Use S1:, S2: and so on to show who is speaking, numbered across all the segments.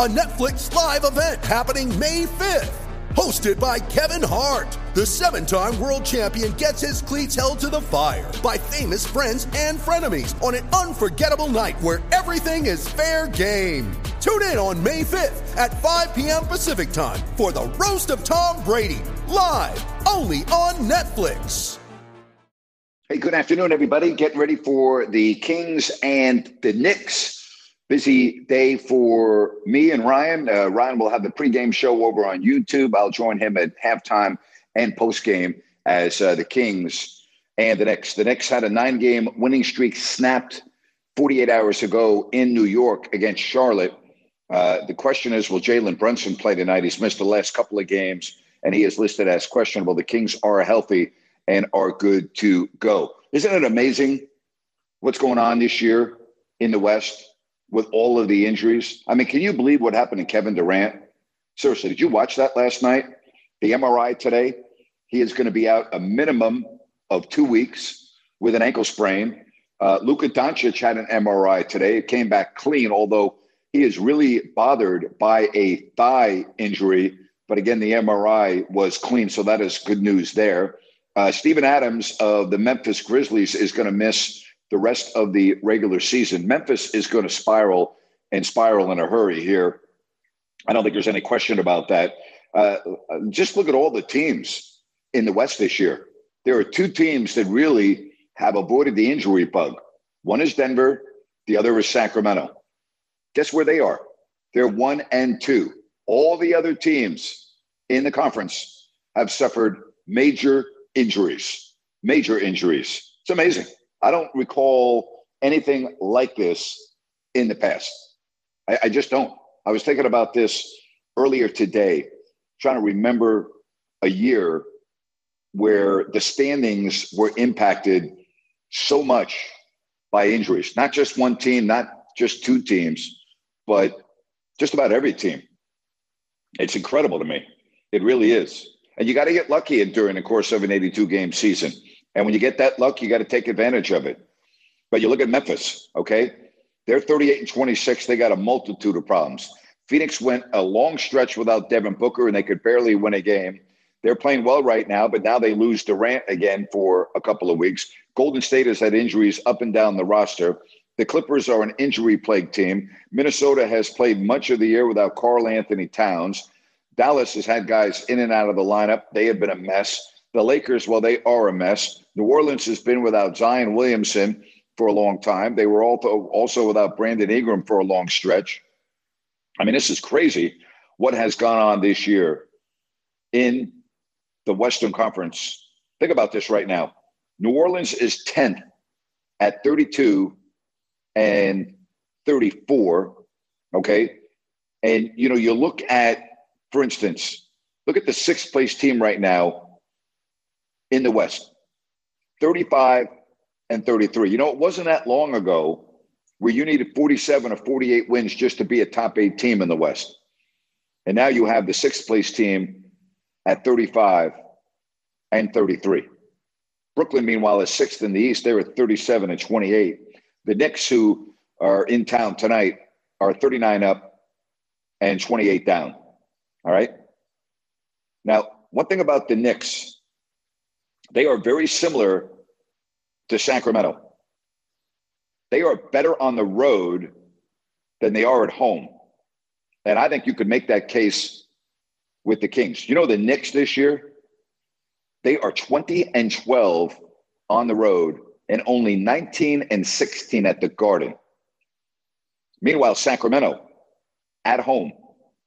S1: a Netflix live event happening May 5th. Hosted by Kevin Hart, the seven time world champion gets his cleats held to the fire by famous friends and frenemies on an unforgettable night where everything is fair game. Tune in on May 5th at 5 p.m. Pacific time for the Roast of Tom Brady, live only on Netflix.
S2: Hey, good afternoon, everybody. Getting ready for the Kings and the Knicks. Busy day for me and Ryan. Uh, Ryan will have the pregame show over on YouTube. I'll join him at halftime and postgame as uh, the Kings and the Knicks. The Knicks had a nine game winning streak snapped 48 hours ago in New York against Charlotte. Uh, the question is will Jalen Brunson play tonight? He's missed the last couple of games and he is listed as questionable. The Kings are healthy and are good to go. Isn't it amazing what's going on this year in the West with all of the injuries? I mean, can you believe what happened to Kevin Durant? Seriously, did you watch that last night? The MRI today, he is going to be out a minimum of two weeks with an ankle sprain. Uh, Luka Doncic had an MRI today. It came back clean, although he is really bothered by a thigh injury. But again, the MRI was clean, so that is good news there. Uh, Steven Adams of the Memphis Grizzlies is going to miss the rest of the regular season. Memphis is going to spiral and spiral in a hurry here. I don't think there's any question about that. Uh, just look at all the teams in the West this year. There are two teams that really have avoided the injury bug. One is Denver, the other is Sacramento. Guess where they are? They're one and two. All the other teams in the conference have suffered major injuries, major injuries. It's amazing. I don't recall anything like this in the past. I, I, just don't. I was thinking about this earlier today, trying to remember a year where the standings were impacted so much by injuries, not just one team, not just two teams, but just about every team. It's incredible to me. It really is. And you got to get lucky during the course of an 82 game season. And when you get that luck, you got to take advantage of it. But you look at Memphis, okay? They're 38 and 26. They got a multitude of problems. Phoenix went a long stretch without Devin Booker, and they could barely win a game. They're playing well right now, but now they lose Durant again for a couple of weeks. Golden State has had injuries up and down the roster. The Clippers are an injury plagued team. Minnesota has played much of the year without Karl Anthony Towns. Dallas has had guys in and out of the lineup. They have been a mess. The Lakers, well, they are a mess. New Orleans has been without Zion Williamson for a long time. They were also also without Brandon Ingram for a long stretch. I mean, this is crazy what has gone on this year in the Western Conference. Think about this right now. New Orleans is 10th at 32 and 34. Okay. And, you know, you look at, for instance, look at the sixth place team right now in the West 35 and 33. You know, it wasn't that long ago where you needed 47 or 48 wins just to be a top eight team in the West. And now you have the sixth place team at 35 and 33. Brooklyn, meanwhile, is sixth in the East. They're at 37 and 28. The Knicks, who are in town tonight, are 39 up and 28 down. All right. Now, one thing about the Knicks, they are very similar to Sacramento. They are better on the road than they are at home. And I think you could make that case with the Kings. You know, the Knicks this year, they are 20 and 12 on the road and only 19 and 16 at the Garden. Meanwhile, Sacramento at home,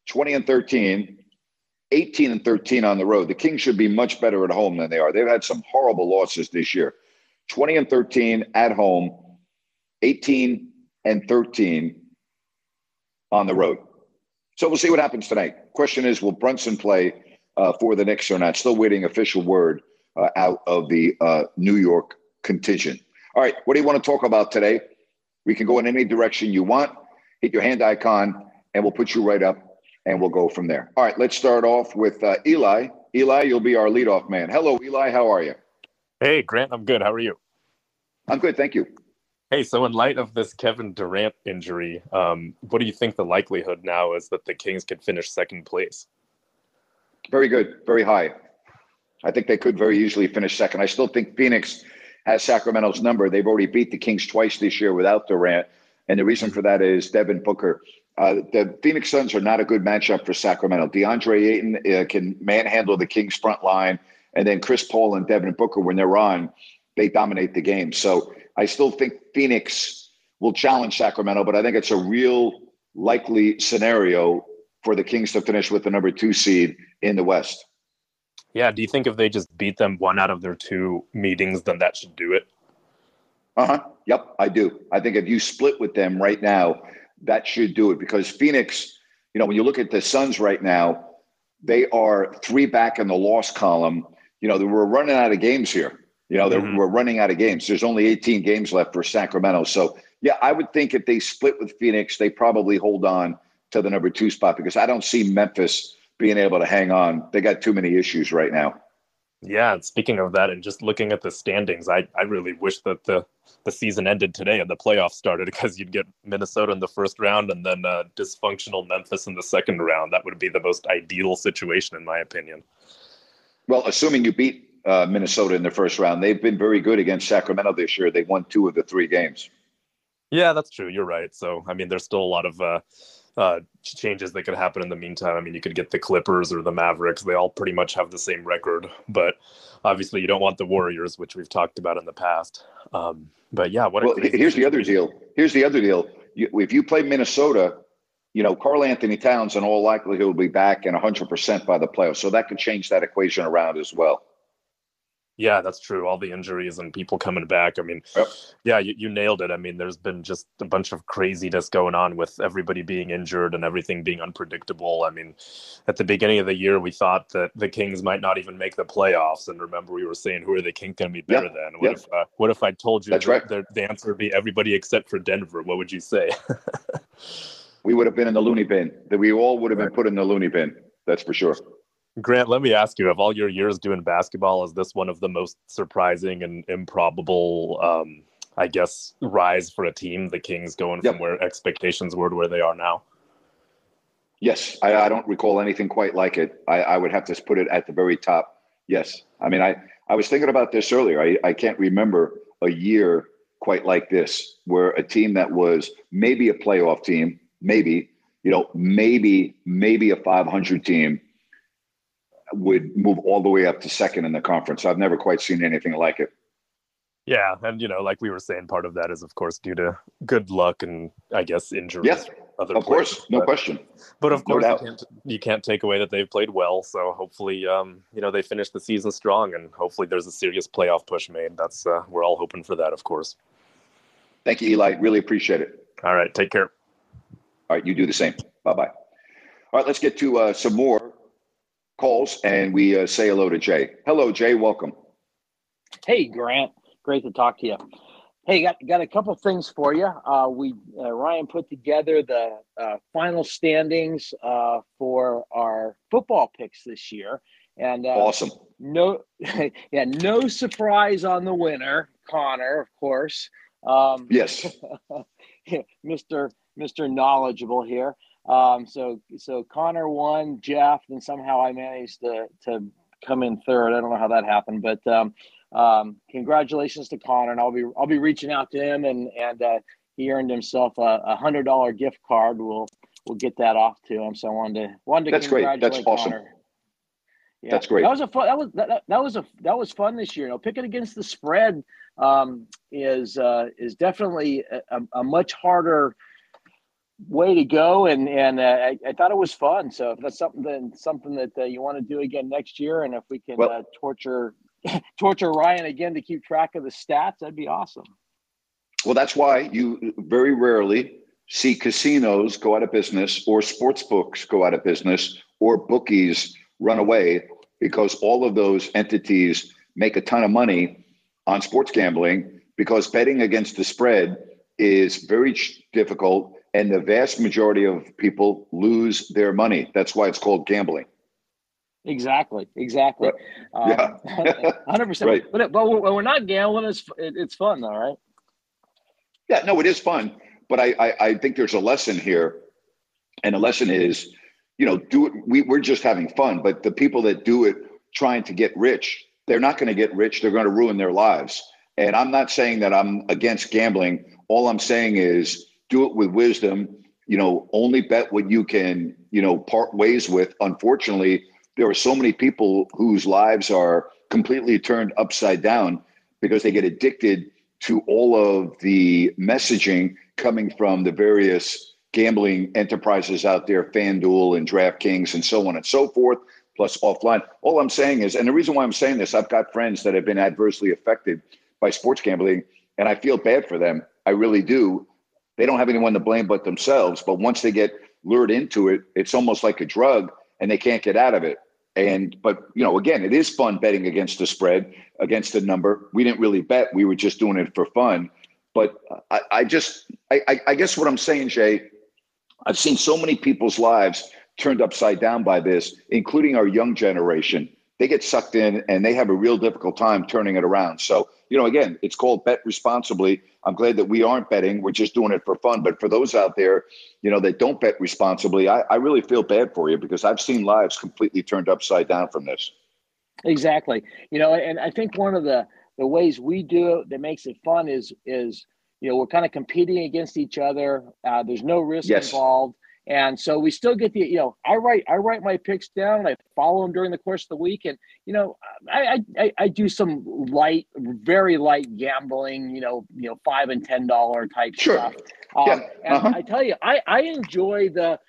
S2: 20 and 13, 18 and 13 on the road. The Kings should be much better at home than they are. They've had some horrible losses this year. 20 and 13 at home, 18 and 13 on the road. So we'll see what happens tonight. Question is, will Brunson play uh, for the Knicks or not? Still waiting official word uh, out of the uh, New York contingent. All right, what do you want to talk about today? We can go in any direction you want. Hit your hand icon, and we'll put you right up, and we'll go from there. All right, let's start off with uh, Eli. Eli, you'll be our leadoff man. Hello, Eli. How are you?
S3: Hey, Grant. I'm good. How are you?
S2: I'm good, thank you.
S3: Hey, so in light of this Kevin Durant injury, um, what do you think the likelihood now is that the Kings could finish second place?
S2: Very good, very high. I think they could very easily finish second. I still think Phoenix has Sacramento's number. They've already beat the Kings twice this year without Durant. And the reason for that is Devin Booker. Uh, the Phoenix Suns are not a good matchup for Sacramento. DeAndre Ayton uh, can manhandle the Kings front line. And then Chris Paul and Devin Booker, when they're on, they dominate the game. So I still think Phoenix will challenge Sacramento, but I think it's a real likely scenario for the Kings to finish with the number two seed in the West.
S3: Yeah. Do you think if they just beat them one out of their two meetings, then that should do it?
S2: Uh huh. Yep, I do. I think if you split with them right now, that should do it because Phoenix, you know, when you look at the Suns right now, they are three back in the loss column. You know, we're running out of games here. You know, mm-hmm. we're running out of games. There's only 18 games left for Sacramento. So, yeah, I would think if they split with Phoenix, they probably hold on to the number two spot because I don't see Memphis being able to hang on. They got too many issues right now.
S3: Yeah, and speaking of that, and just looking at the standings, I, I really wish that the the season ended today and the playoffs started because you'd get Minnesota in the first round and then uh, dysfunctional Memphis in the second round. That would be the most ideal situation, in my opinion.
S2: Well, assuming you beat uh, Minnesota in the first round, they've been very good against Sacramento this year. They won two of the three games.
S3: Yeah, that's true. You're right. So, I mean, there's still a lot of uh, uh, changes that could happen in the meantime. I mean, you could get the Clippers or the Mavericks. They all pretty much have the same record, but obviously you don't want the Warriors, which we've talked about in the past. Um, but yeah, what?
S2: Well, here's the other deal. Here's the other deal. You, if you play Minnesota, you know Karl-Anthony Towns in all likelihood will be back and 100 percent by the playoffs, so that could change that equation around as well.
S3: Yeah, that's true. All the injuries and people coming back. I mean, yep. yeah, you, you nailed it. I mean, there's been just a bunch of craziness going on with everybody being injured and everything being unpredictable. I mean, at the beginning of the year, we thought that the Kings might not even make the playoffs. And remember, we were saying, who are the Kings going to be better yep. than? What yep. if uh, What if I told you
S2: that's right.
S3: the, the answer would be everybody except for Denver? What would you say?
S2: we would have been in the loony bin. That we all would have been put in the loony bin. That's for sure.
S3: Grant, let me ask you: Of all your years doing basketball, is this one of the most surprising and improbable, um, I guess, rise for a team? The Kings going yep. from where expectations were to where they are now.
S2: Yes, I, I don't recall anything quite like it. I, I, would have to put it at the very top. Yes, I mean, I I was thinking about this earlier. I, I can't remember a year quite like this, where a team that was maybe a playoff team, maybe you know, maybe maybe a 500 team would move all the way up to second in the conference. I've never quite seen anything like it.
S3: Yeah, and you know, like we were saying, part of that is, of course, due to good luck and I guess injuries.
S2: Yes, of players. course, no
S3: but,
S2: question.
S3: But of course, no you, can't, you can't take away that they've played well. So hopefully, um, you know, they finish the season strong, and hopefully, there's a serious playoff push made. That's uh, we're all hoping for that, of course.
S2: Thank you, Eli. Really appreciate it.
S3: All right, take care.
S2: All right, you do the same. Bye bye. All right, let's get to uh, some more calls and we uh, say hello to Jay. Hello, Jay. Welcome.
S4: Hey, Grant. Great to talk to you. Hey, got got a couple things for you. Uh, we uh, Ryan put together the uh, final standings uh, for our football picks this year, and uh,
S2: awesome.
S4: No, yeah, no surprise on the winner, Connor, of course. Um,
S2: yes,
S4: Mister Mister Knowledgeable here. Um, so so Connor won, Jeff, then somehow I managed to to come in third. I don't know how that happened, but um, um, congratulations to Connor, and I'll be I'll be reaching out to him, and and uh, he earned himself a, a hundred dollar gift card. We'll we'll get that off to him. So I wanted to wanted to
S2: That's great. That's awesome.
S4: Connor. Yeah.
S2: That's great.
S4: That was a fun. That was that, that was a that was fun this year. You know, picking against the spread um, is uh, is definitely a, a much harder way to go, and and uh, I, I, thought it was fun. So if that's something that something that uh, you want to do again next year, and if we can well, uh, torture torture Ryan again to keep track of the stats, that'd be awesome.
S2: Well, that's why you very rarely see casinos go out of business, or sports books go out of business, or bookies run away because all of those entities make a ton of money on sports gambling because betting against the spread is very difficult and the vast majority of people lose their money. That's why it's called gambling.
S4: Exactly. Exactly.
S2: Right. Um,
S4: yeah. Hundred percent. Right. But but when we're not gambling, it's it's fun, though, right?
S2: Yeah. No, it is fun. But I, I I think there's a lesson here, and the lesson is, you know, do it. We we're just having fun, but the people that do it trying to get rich, they're not going to get rich. They're going to ruin their lives. And I'm not saying that I'm against gambling. All I'm saying is do it with wisdom. You know, only bet what you can, you know, part ways with. Unfortunately, there are so many people whose lives are completely turned upside down because they get addicted to all of the messaging coming from the various gambling enterprises out there, FanDuel and DraftKings and so on and so forth, plus offline. All I'm saying is, and the reason why I'm saying this, I've got friends that have been adversely affected by sports gambling, and I feel bad for them. I really do. They don't have anyone to blame but themselves. But once they get lured into it, it's almost like a drug, and they can't get out of it. And but you know, again, it is fun betting against the spread, against the number. We didn't really bet; we were just doing it for fun. But I, I just, I, I guess what I'm saying, Jay, I've seen so many people's lives turned upside down by this, including our young generation they get sucked in and they have a real difficult time turning it around. So, you know, again, it's called bet responsibly. I'm glad that we aren't betting. We're just doing it for fun. But for those out there, you know, that don't bet responsibly, I, I really feel bad for you because I've seen lives completely turned upside down from this.
S4: Exactly. You know, and I think one of the, the ways we do it that makes it fun is, is, you know, we're kind of competing against each other. Uh, there's no risk yes. involved. And so we still get the, you know, I write I write my picks down. I follow them during the course of the week, and you know, I I, I do some light, very light gambling. You know, you know, five and ten dollar type
S2: sure.
S4: stuff. Um, yeah. Uh-huh. I tell you, I I enjoy the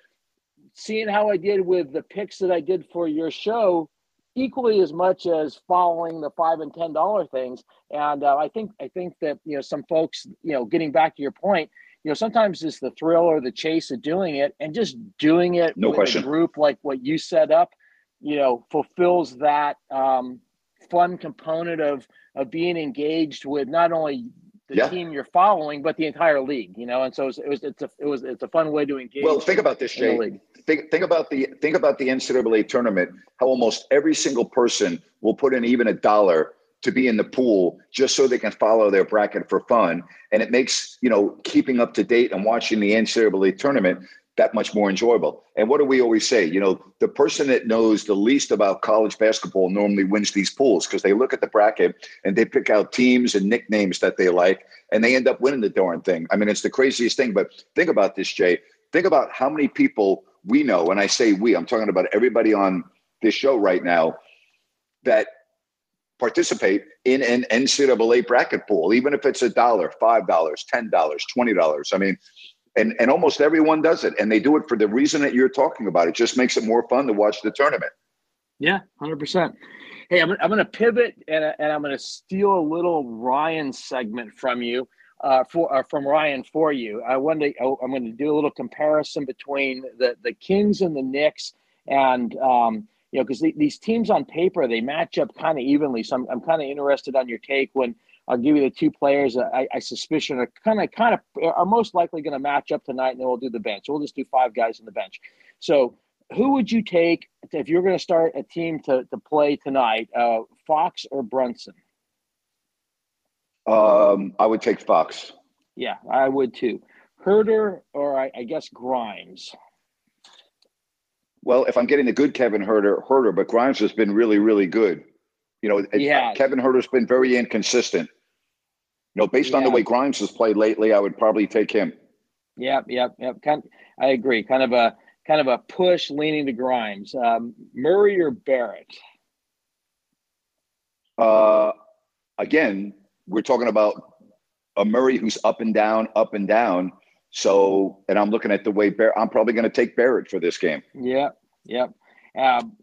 S4: seeing how I did with the picks that I did for your show equally as much as following the five and ten dollar things. And uh, I think I think that you know some folks, you know, getting back to your point you know, sometimes it's the thrill or the chase of doing it and just doing it
S2: no
S4: with
S2: question.
S4: a group like what you set up, you know, fulfills that um, fun component of of being engaged with not only the yeah. team you're following, but the entire league, you know. And so it was, it was it's a it was it's a fun way to engage.
S2: Well, think about this, Jay. Think think about the think about the NCAA tournament. How almost every single person will put in even a dollar to be in the pool just so they can follow their bracket for fun. And it makes, you know, keeping up to date and watching the NCAA tournament that much more enjoyable. And what do we always say? You know, the person that knows the least about college basketball normally wins these pools because they look at the bracket and they pick out teams and nicknames that they like and they end up winning the darn thing. I mean, it's the craziest thing. But think about this, Jay. Think about how many people we know, and I say we, I'm talking about everybody on this show right now that participate in an NCAA bracket pool, even if it's a dollar, five dollars, ten dollars, twenty dollars. I mean, and and almost everyone does it, and they do it for the reason that you're talking about. It just makes it more fun to watch the tournament.
S4: Yeah, hundred percent. Hey, I'm, I'm going to pivot and, and I'm going to steal a little Ryan segment from you. Uh, for uh, from Ryan for you, I wanted to, I'm going to do a little comparison between the the Kings and the Knicks, and um, you know, because these teams on paper they match up kind of evenly. So I'm, I'm kind of interested on your take when I'll give you the two players I, I suspicion are kind of kind of are most likely going to match up tonight, and then we'll do the bench. We'll just do five guys in the bench. So who would you take if you're going to start a team to to play tonight? Uh, Fox or Brunson?
S2: Um, I would take Fox.
S4: Yeah, I would too. Huerter or I, I guess Grimes
S2: well, if I'm getting the good Kevin Huerter, Huerter, but Grimes has been really, really good. You know,
S4: yeah.
S2: Kevin Huerter's been very inconsistent. You know, based yeah. on the way Grimes has played lately, I would probably take him.
S4: Yep, yep, yep. Kind, I agree. Kind of a kind of a push leaning to Grimes. Um, Murray or Barrett?
S2: Uh, again, we're talking about a Murray who's up and down, up and down. So, and I'm looking at the way Bar- I'm probably going to take Barrett for this game.
S4: Yep, yep. Um,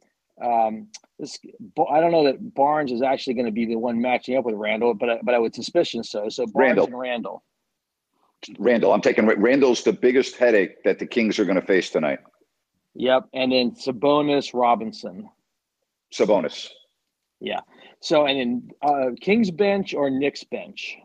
S4: um, this I don't know that Barnes is actually going to be the one matching up with Randle, but I, but I would suspicion so. So Barnes
S2: Randle.
S4: and Randle.
S2: Randle, I'm taking Randle's the biggest headache that the Kings are going to face tonight.
S4: Yep, and then Sabonis Robinson.
S2: Sabonis.
S4: Yeah. So and then uh, Kings bench or Knicks bench.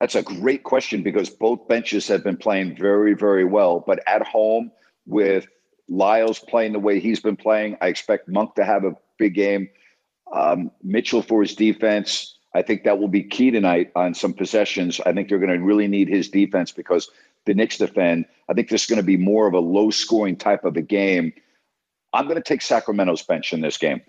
S2: That's a great question because both benches have been playing very, very well. But at home with Lyles playing the way he's been playing, I expect Monk to have a big game. Um, Mitchell for his defense. I think that will be key tonight on some possessions. I think they're going to really need his defense because the Knicks defend. I think this is going to be more of a low scoring type of a game. I'm going to take Sacramento's bench in this game.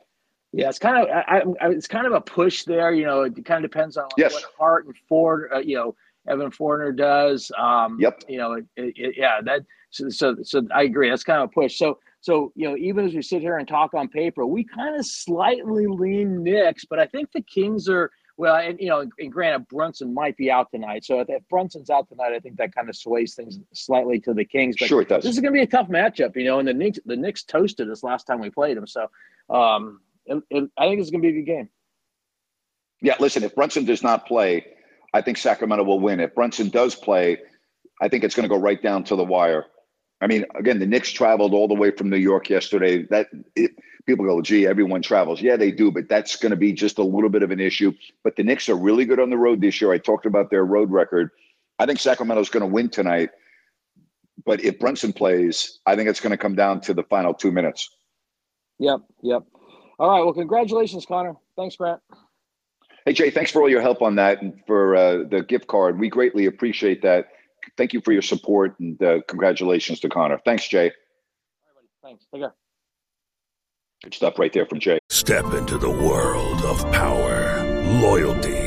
S4: Yeah, it's kind of I, I, it's kind of a push there. You know, it kind of depends on
S2: yes.
S4: what Hart and Ford, uh, you know, Evan Fournier does. Um,
S2: yep.
S4: You know, it, it, yeah, that so, so so I agree. That's kind of a push. So so you know, even as we sit here and talk on paper, we kind of slightly lean Knicks, but I think the Kings are well, and you know, and granted, Brunson might be out tonight. So if Brunson's out tonight, I think that kind of sways things slightly to the Kings. But
S2: sure, it does.
S4: This is going to be a tough matchup, you know. And the Knicks, the Knicks toasted us last time we played them. So um, it, I think it's going to be a good game.
S2: Yeah, listen, if Brunson does not play, I think Sacramento will win. If Brunson does play, I think it's going to go right down to the wire. I mean, again, the Knicks traveled all the way from New York yesterday. That it, people go, gee, everyone travels. Yeah, they do, but that's going to be just a little bit of an issue. But the Knicks are really good on the road this year. I talked about their road record. I think Sacramento's going to win tonight. But if Brunson plays, I think it's going to come down to the final two minutes.
S4: Yep, yep. All right. Well, congratulations, Connor. Thanks, Grant.
S2: Hey, Jay, thanks for all your help on that and for uh, the gift card. We greatly appreciate that. Thank you for your support and uh, congratulations to Connor. Thanks, Jay.
S4: Thanks. Take care.
S2: Good stuff right there from Jay.
S5: Step into the world of power, loyalty,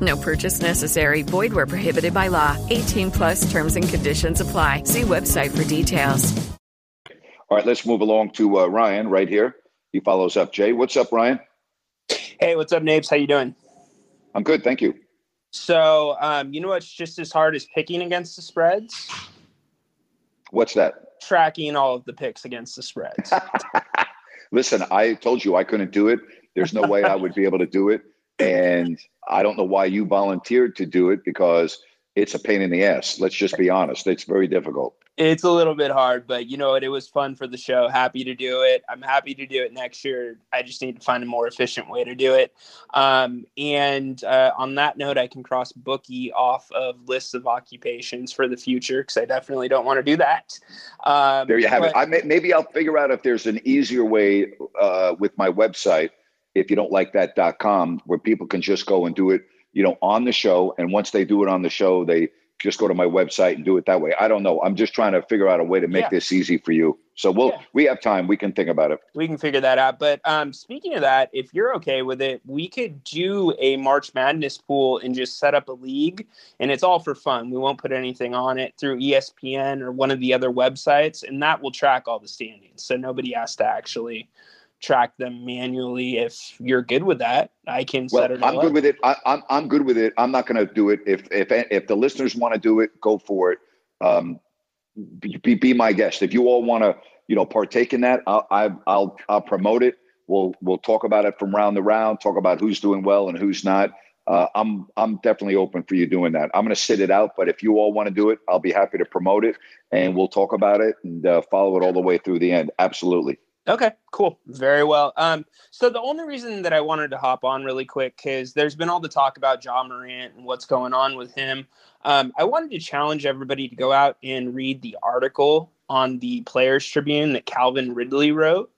S6: No purchase necessary. Void where prohibited by law. 18 plus terms and conditions apply. See website for details.
S2: All right, let's move along to uh, Ryan right here. He follows up. Jay, what's up, Ryan?
S7: Hey, what's up, Napes? How you doing?
S2: I'm good, thank you.
S7: So, um, you know what's just as hard as picking against the spreads?
S2: What's that?
S7: Tracking all of the picks against the spreads.
S2: Listen, I told you I couldn't do it. There's no way I would be able to do it. And I don't know why you volunteered to do it because it's a pain in the ass. Let's just be honest. It's very difficult.
S7: It's a little bit hard, but you know what? It was fun for the show. Happy to do it. I'm happy to do it next year. I just need to find a more efficient way to do it. Um, and uh, on that note, I can cross bookie off of lists of occupations for the future because I definitely don't want to do that. Um,
S2: there you have
S7: but-
S2: it. I may, maybe I'll figure out if there's an easier way uh, with my website. If you don't like that.com, where people can just go and do it, you know, on the show. And once they do it on the show, they just go to my website and do it that way. I don't know. I'm just trying to figure out a way to make
S7: Yeah.
S2: this easy for you. So we'll
S7: Yeah.
S2: we have time. We can think about it.
S7: we can figure that out. But um, speaking of that, if you're okay with it, we could do a March Madness pool and just set up a league, and it's all for fun. We won't put anything on it through ESPN or one of the other websites, and that will track all the standings. So nobody has to actually track them manually. If you're good with that, I can
S2: Well,
S7: set it. Up.
S2: I'm
S7: all
S2: good with it. I, I'm I'm good with it. I'm not going to do it. If if if the listeners want to do it, go for it. Um, be, be be my guest. If you all want to, you know, partake in that, I'll I, I'll I'll promote it. We'll we'll talk about it from round to round. Talk about who's doing well and who's not. Uh, I'm I'm definitely open for you doing that. I'm going to sit it out, but if you all want to do it, I'll be happy to promote it, and we'll talk about it and uh, follow it all the way through the end. Absolutely.
S7: Okay, cool. Very well. Um, so the only reason that I wanted to hop on really quick is there's been all the talk about Ja Morant and what's going on with him. Um, I wanted to challenge everybody to go out and read the article on the Players Tribune that Calvin Ridley wrote.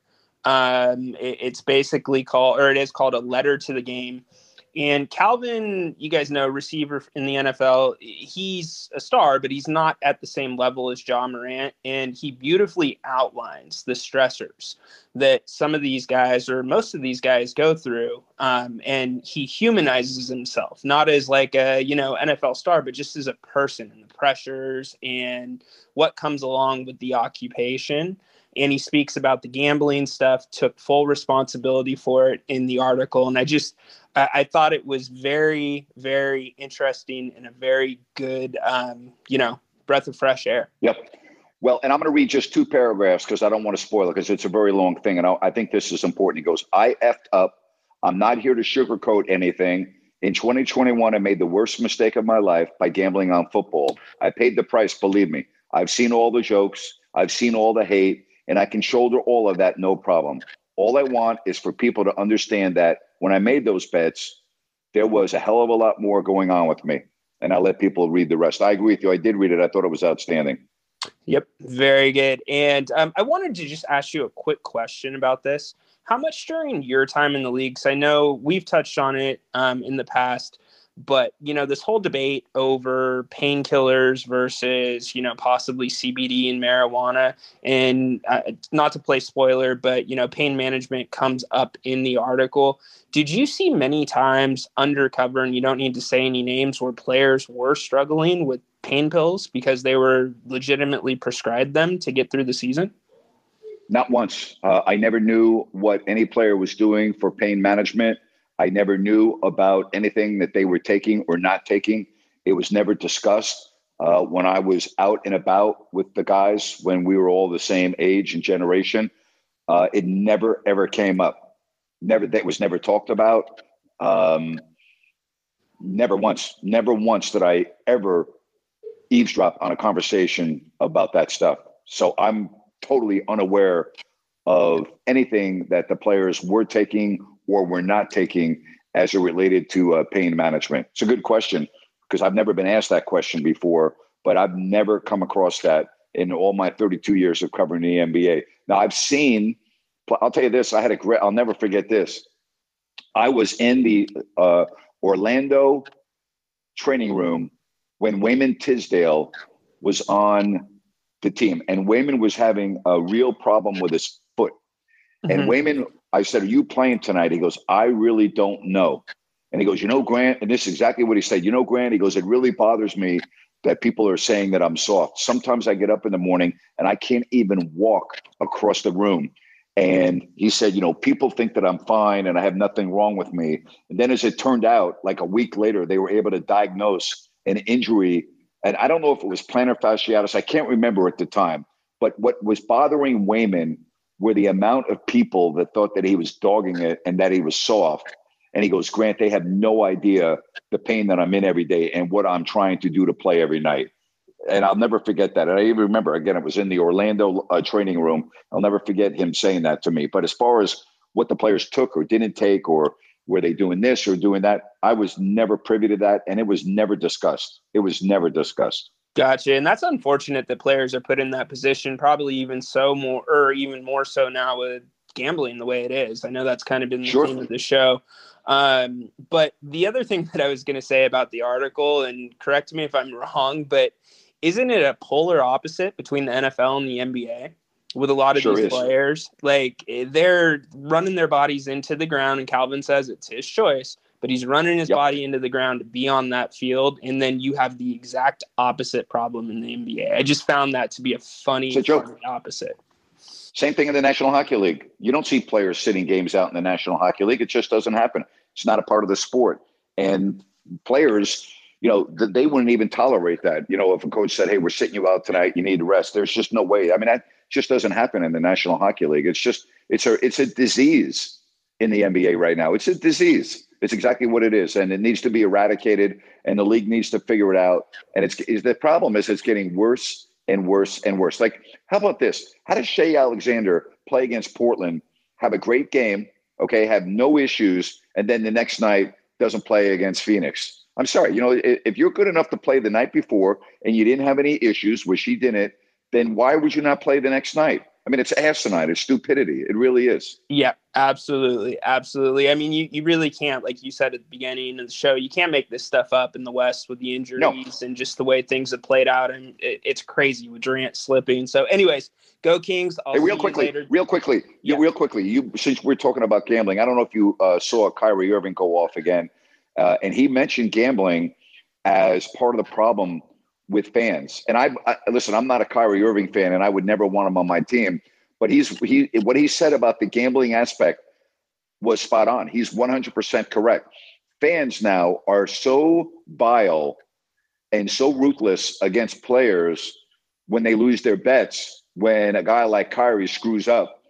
S7: Um, it, it's basically called, or it is called, a letter to the game. And Calvin, you guys know, receiver in the NFL, he's a star, but he's not at the same level as Ja Morant. And he beautifully outlines the stressors that some of these guys, or most of these guys, go through. Um, and he humanizes himself, not as like a, you know, NFL star, but just as a person and the pressures and what comes along with the occupation and he speaks about the gambling stuff took full responsibility for it in the article and i just I, thought it was very, very interesting and a very good, um, you know, breath of fresh air.
S2: Yep. Well, and I'm going to read just two paragraphs because I don't want to spoil it because it's a very long thing. And I, I think this is important. He goes, I effed up. I'm not here to sugarcoat anything. In 2021, I made the worst mistake of my life by gambling on football. I paid the price, believe me. I've seen all the jokes, I've seen all the hate, and I can shoulder all of that no problem. All I want is for people to understand that when I made those bets, there was a hell of a lot more going on with me. And I let people read the rest. I agree with you. I did read it. I thought it was outstanding.
S7: Yep, very good. And um, I wanted to just ask you a quick question about this. How much during your time in the leagues? I know we've touched on it um, in the past but you know this whole debate over painkillers versus you know possibly cbd and marijuana and uh, not to play spoiler but you know pain management comes up in the article. Did you see many times undercover and you don't need to say any names where players were struggling with pain pills because they were legitimately prescribed them to get through the season?
S2: Not once. Uh, i never knew what any player was doing for pain management I never knew about anything that they were taking or not taking. It was never discussed. Uh, when I was out and about with the guys when we were all the same age and generation, uh, it never ever came up. Never that was never talked about. Um, never once, never once did I ever eavesdrop on a conversation about that stuff. So I'm totally unaware of anything that the players were taking or we're not taking as it related to uh, pain management? It's a good question because I've never been asked that question before, but I've never come across that in all my 32 years of covering the NBA. Now I've seen, I'll tell you this, I had a great, I'll never forget this. I was in the uh, Orlando training room when Wayman Tisdale was on the team, and Wayman was having a real problem with his. Mm-hmm. And Wayman I said, Are you playing tonight? He goes, I really don't know. And he goes, You know, Grant, and this is exactly what he said. You know, Grant, he goes, It really bothers me that people are saying that I'm soft. Sometimes I get up in the morning and I can't even walk across the room. And he said, You know, people think that I'm fine and I have nothing wrong with me. And then as it turned out, like a week later, they were able to diagnose an injury. And I don't know if it was plantar fasciitis. I can't remember at the time. But what was bothering Wayman were the amount of people that thought that he was dogging it and that he was soft. And he goes, Grant, they have no idea the pain that I'm in every day and what I'm trying to do to play every night. And I'll never forget that. And I even remember, again, it was in the Orlando uh, training room. I'll never forget him saying that to me. But as far as what the players took or didn't take, or were they doing this or doing that, I was never privy to that. And it was never discussed. It was never discussed.
S7: Gotcha. And that's unfortunate that players are put in that position, probably even so more, or even more so now with gambling the way it is. I know that's kind of been the sure. theme of the show. Um, but the other thing that I was going to say about the article, and correct me if I'm wrong, but isn't it a polar opposite between the NFL and the NBA? With a lot of sure these is. players, like they're running their bodies into the ground, and Calvin says it's his choice but he's running his yep. body into the ground to be on that field. And then you have the exact opposite problem in the NBA. I just found that to be a funny, a funny opposite.
S2: Same thing in the National Hockey League. You don't see players sitting games out in the National Hockey League. It just doesn't happen. It's not a part of the sport. And players, you know, they wouldn't even tolerate that. You know, if a coach said, "Hey, we're sitting you out tonight, you need to rest," there's just no way. I mean, that just doesn't happen in the National Hockey League. It's just it's a it's a disease in the NBA right now. It's a disease. It's exactly what it is, and it needs to be eradicated. And the league needs to figure it out. And it's is the problem is it's getting worse and worse and worse. Like, how about this? How does Shai Alexander play against Portland, have a great game, okay, have no issues, and then the next night doesn't play against Phoenix? I'm sorry, you know, if you're good enough to play the night before and you didn't have any issues, which he didn't, then why would you not play the next night? I mean, it's asinine. It's stupidity. It really is.
S7: Yeah, absolutely. Absolutely. I mean, you, you really can't, like you said at the beginning of the show, you can't make this stuff up in the West with the injuries no. and just the way things have played out. And it, it's crazy with Durant slipping. So, anyways, go Kings.
S2: I'll hey, real quickly, real quickly, yeah. real quickly. You since we're talking about gambling, I don't know if you uh, saw Kyrie Irving go off again, uh, and he mentioned gambling as part of the problem with fans. And I, I, listen, I'm not a Kyrie Irving fan, and I would never want him on my team. But he's he what he said about the gambling aspect was spot on. He's 100% correct. Fans now are so vile and so ruthless against players when they lose their bets. When a guy like Kyrie screws up,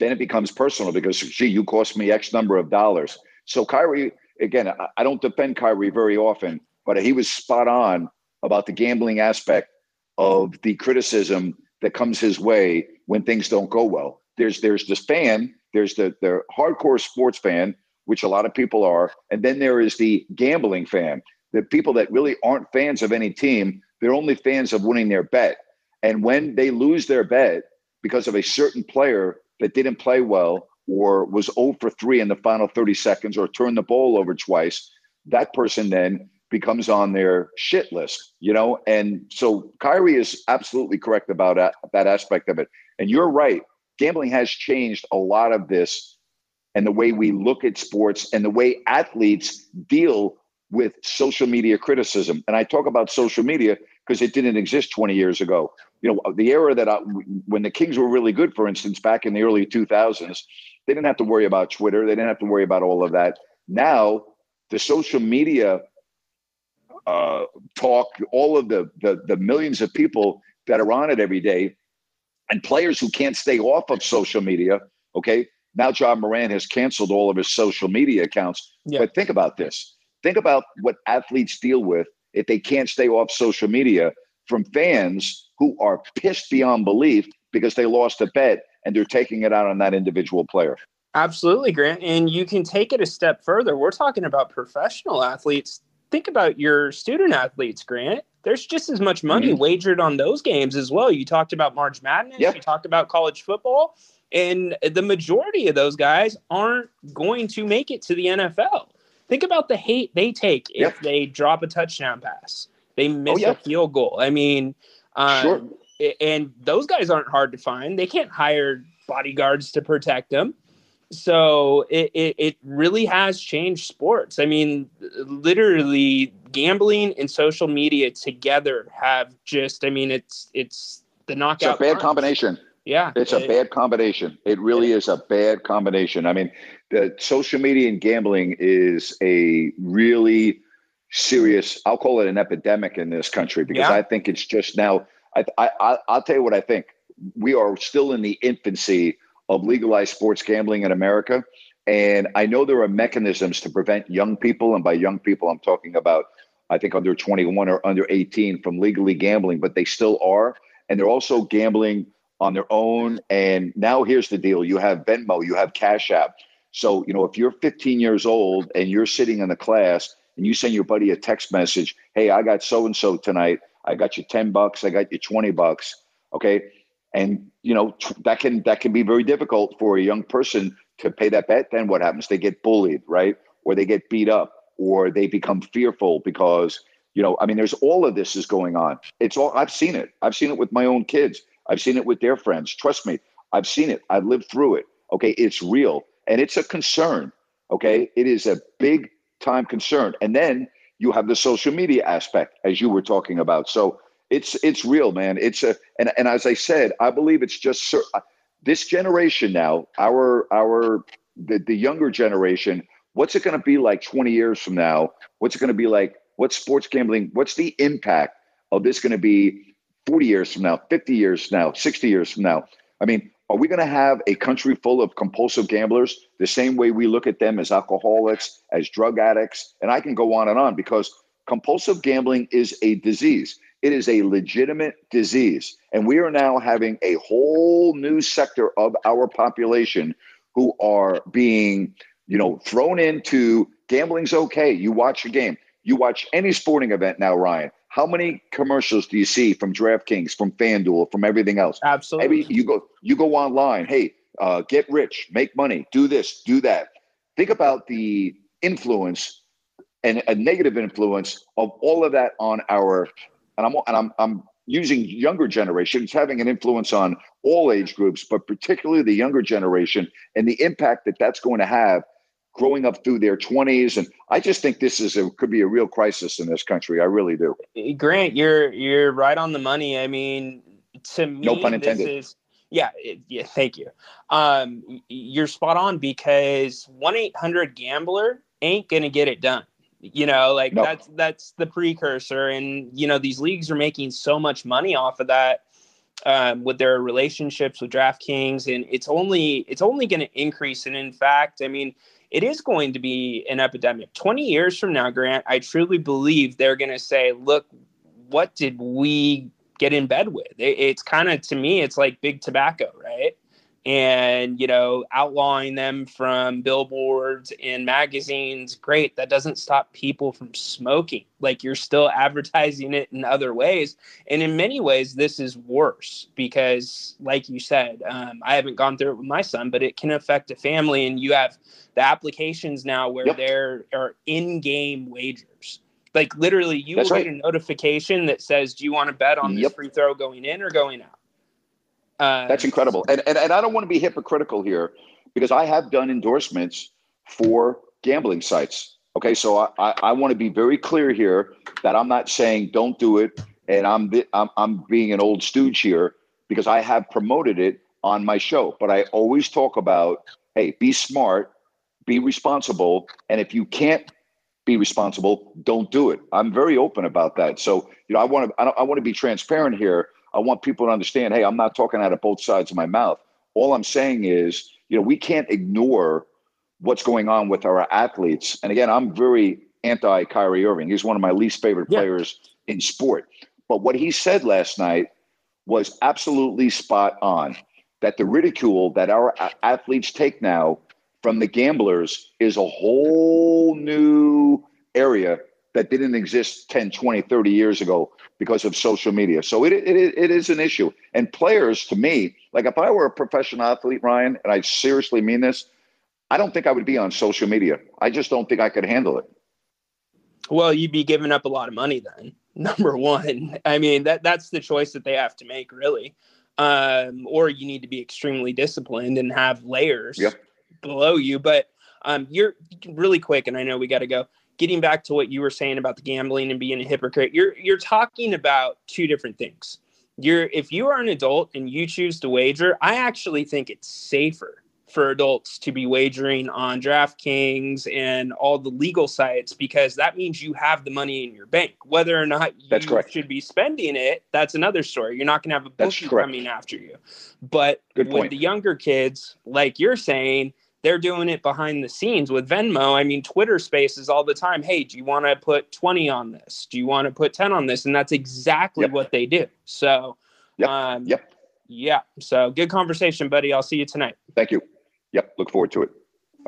S2: then it becomes personal because gee, you cost me X number of dollars. So Kyrie, again, I don't defend Kyrie very often, but he was spot on about the gambling aspect of the criticism that comes his way when things don't go well. There's there's this fan, there's the the hardcore sports fan, which a lot of people are, and then there is the gambling fan, the people that really aren't fans of any team. They're only fans of winning their bet. And when they lose their bet because of a certain player that didn't play well or was 0 for 3 in the final 30 seconds or turned the ball over twice, that person then becomes on their shit list, you know? And so Kyrie is absolutely correct about that, that aspect of it. And you're right. Gambling has changed a lot of this and the way we look at sports and the way athletes deal with social media criticism. And I talk about social media because it didn't exist 20 years ago. You know, the era that I, when the Kings were really good, for instance, back in the early 2000s, they didn't have to worry about Twitter. They didn't have to worry about all of that. Now, the social media uh, talk, all of the, the the millions of people that are on it every day, and players who can't stay off of social media. Okay, now Ja Morant has canceled all of his social media accounts. Yeah. But think about this. Think about what athletes deal with if they can't stay off social media from fans who are pissed beyond belief because they lost a bet and they're taking it out on that individual player.
S7: Absolutely, Grant. And you can take it a step further. We're talking about professional athletes think about your student athletes, Grant. There's just as much money mm-hmm. wagered on those games as well. You talked about March Madness, yep. you talked about college football, and the majority of those guys aren't going to make it to the NFL. Think about the hate they take yep. if they drop a touchdown pass, they miss oh, a field goal. I mean, um, sure. and those guys aren't hard to find. They can't hire bodyguards to protect them so it, it, it, really has changed sports. I mean, literally gambling and social media together have just, I mean, it's, it's the knockout.
S2: It's a bad combination.
S7: Yeah.
S2: It's a bad combination. It really is a bad combination. I mean, the social media and gambling is a really serious, I'll call it an epidemic in this country because yeah. I think it's just now, I, I, I'll tell you what I think. We are still in the infancy of legalized sports gambling in America. And I know there are mechanisms to prevent young people, and by young people, I'm talking about, I think, under 21 or under 18 from legally gambling, but they still are. And they're also gambling on their own. And now here's the deal you have Venmo, you have Cash App. So, you know, if you're 15 years old and you're sitting in the class and you send your buddy a text message, hey, I got so and so tonight, I got you 10 bucks, I got you 20 bucks. Okay and you know that can that can be very difficult for a young person to pay that bet. Then what happens? They get bullied right? Or they get beat up or they become fearful because you know i mean there's all of this is going on. It's all i've seen it. I've seen it with my own kids. I've seen it with their friends. Trust me i've seen it. I've lived through it. Okay it's real. And it's a concern okay? It is a big time concern. And then you have the social media aspect as you were talking about. So it's it's real, man. It's a and and as I said, I believe it's just uh, this generation now. Our our the the younger generation. What's it going to be like 20 years from now? What's it going to be like? What's sports gambling? What's the impact of this going to be 40 years from now, 50 years from now, 60 years from now? I mean, are we going to have a country full of compulsive gamblers the same way we look at them as alcoholics, as drug addicts? And I can go on and on because compulsive gambling is a disease. It is a legitimate disease. And we are now having a whole new sector of our population who are being, you know, thrown into gambling's okay. You watch a game, you watch any sporting event now, Ryan. How many commercials do you see from DraftKings, from FanDuel, from everything else?
S7: Absolutely.
S2: Maybe you go you go online. Hey, uh, get rich, make money, do this, do that. Think about the influence and a negative influence of all of that on our and I'm and I'm I'm using younger generations having an influence on all age groups, but particularly the younger generation and the impact that that's going to have growing up through their 20s and i just think this is a could be a real crisis in this country. I really do.
S7: Grant you're you're right on the money. I mean to me
S2: no pun
S7: this
S2: intended.
S7: is yeah yeah thank you. Um you're spot on because 1-800 gambler ain't gonna get it done you know like
S2: No.
S7: that's that's the precursor and you know these leagues are making so much money off of that um, with their relationships with DraftKings, and it's only it's only going to increase. And in fact, I mean, it is going to be an epidemic. Twenty years from now, Grant, I truly believe they're going to say, "Look, what did we get in bed with?" It, it's kind of to me, it's like big tobacco, right? And you know, outlawing them from billboards and magazines, great. That doesn't stop people from smoking. Like you're still advertising it in other ways and in many ways this is worse because like you said um, i haven't gone through it with my son but it can affect a family and you have the applications now where
S2: Yep.
S7: there are in-game wagers like literally you
S2: That's
S7: will
S2: right.
S7: get a notification that says do you want to bet on this free throw going in or going out uh,
S2: That's incredible. And, and and I don't want to be hypocritical here because I have done endorsements for gambling sites. Okay, so I, I, I want to be very clear here that I'm not saying don't do it, and I'm the, I'm I'm being an old stooge here because I have promoted it on my show. But I always talk about hey, be smart, be responsible, and if you can't be responsible, don't do it. I'm very open about that. So you know, I want to I, I want to be transparent here. I want people to understand. Hey, I'm not talking out of both sides of my mouth. All I'm saying is, you know, we can't ignore what's going on with our athletes. And again, I'm very anti Kyrie Irving. He's one of my least favorite
S7: Yeah.
S2: players in sport. But what he said last night was absolutely spot on. That the ridicule that our athletes take now from the gamblers is a whole new area that didn't exist 10, 20, 30 years ago because of social media. So it, it, it is an issue. And players, to me, like if I were a professional athlete, Ryan, and I seriously mean this, I don't think I would be on social media. I just don't think I could handle it.
S7: Well, you'd be giving up a lot of money then. Number one, I mean that that's the choice that they have to make, really. Um, or you need to be extremely disciplined and have layers
S2: Yep.
S7: below you. But um, you're really quick, and I know we got to go. Getting back to what you were saying about the gambling and being a hypocrite, you're you're talking about two different things. You're if you are an adult and you choose to wager, I actually think it's safer for adults to be wagering on DraftKings and all the legal sites because that means you have the money in your bank. Whether or not you
S2: That's correct.
S7: should be spending it, that's another story. You're not going to have a bookie coming after you. But
S2: Good
S7: with
S2: point.
S7: the younger kids, like you're saying, they're doing it behind the scenes with Venmo. I mean, Twitter spaces all the time. Hey, do you want to put 20 on this? Do you want to put 10 on this? And that's exactly
S2: Yep.
S7: what they do. So,
S2: Yep.
S7: um,
S2: Yep.
S7: yeah. So good conversation, buddy. I'll see you tonight.
S2: Thank you. Yep. Look forward to it.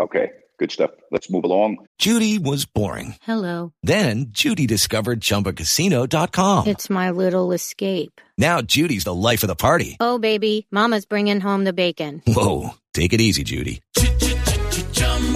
S2: Okay. Good stuff. Let's move along.
S8: Judy was boring.
S9: Hello.
S8: Then Judy discovered ChumbaCasino.com.
S9: It's my little escape.
S8: Now Judy's the life of the party.
S9: Oh, baby, Mama's bringing home the bacon.
S8: Whoa, take it easy, Judy.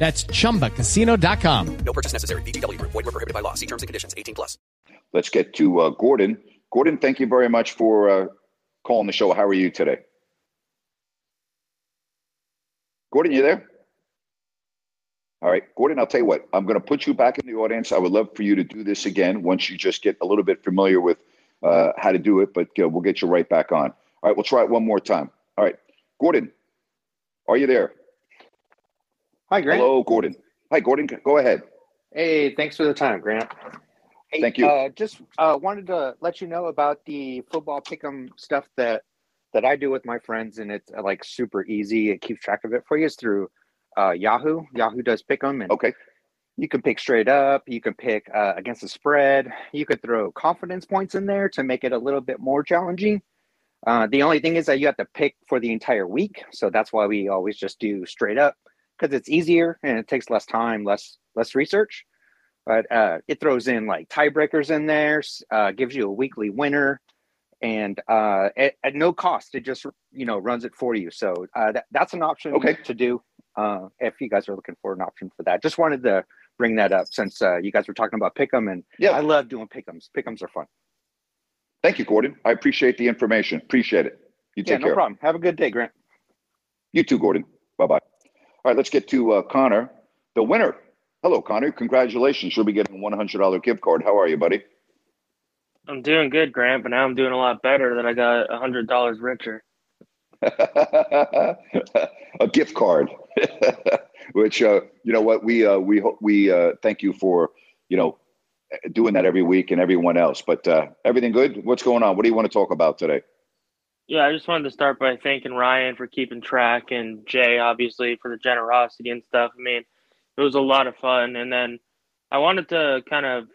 S10: That's chumbacasino.com.
S11: No purchase necessary. VGW. Group. Void where prohibited by law. See terms and conditions. 18 plus.
S2: Let's get to uh, Gordon. Gordon, thank you very much for uh, calling the show. How are you today? Gordon, you there? All right, Gordon, I'll tell you what, I'm going to put you back in the audience. I would love for you to do this again once you just get a little bit familiar with uh, how to do it, but uh, we'll get you right back on. All right, we'll try it one more time. All right, Gordon, are you there?
S12: Hi, Grant.
S2: Hello, Gordon. Hi, Gordon. Go ahead.
S12: Hey, thanks for the time, Grant. Hey,
S2: Thank you.
S12: Uh, just uh, wanted to let you know about the football pick'em stuff that that I do with my friends, and it's uh, like super easy. It keeps track of it for you. It's through uh, Yahoo. Yahoo does pick'em, and
S2: okay,
S12: you can pick straight up. You can pick uh, against the spread. You could throw confidence points in there to make it a little bit more challenging. Uh, the only thing is that you have to pick for the entire week, so that's why we always just do straight up because it's easier and it takes less time, less less research. But uh, it throws in like tiebreakers in there, uh, gives you a weekly winner, and uh, at, at, no cost, it just you know runs it for you. So uh, that, that's an option
S2: okay.
S12: to do uh, if you guys are looking for an option for that. Just wanted to bring that up since uh, you guys were talking about pick'em, and
S2: yeah,
S12: I love doing pick'ems. Pick'ems are fun.
S2: Thank you, Gordon. I appreciate the information. Appreciate it. You take
S12: yeah, no
S2: care.
S12: problem. Have a good day, Grant.
S2: You too, Gordon. Bye bye. All right, let's get to uh, Connor, the winner. Hello, Connor. Congratulations. You'll be getting a $100 gift card. How are you, buddy?
S13: I'm doing good, Grant, but now I'm doing a lot better that I got a $100 richer.
S2: a gift card, which, uh, you know what, we, uh, we, we uh, thank you for, you know, doing that every week and everyone else. But uh, everything good? What's going on? What do you want to talk about today?
S13: Yeah, I just wanted to start by thanking Ryan for keeping track and Jay, obviously, for the generosity and stuff. I mean, it was a lot of fun. And then I wanted to kind of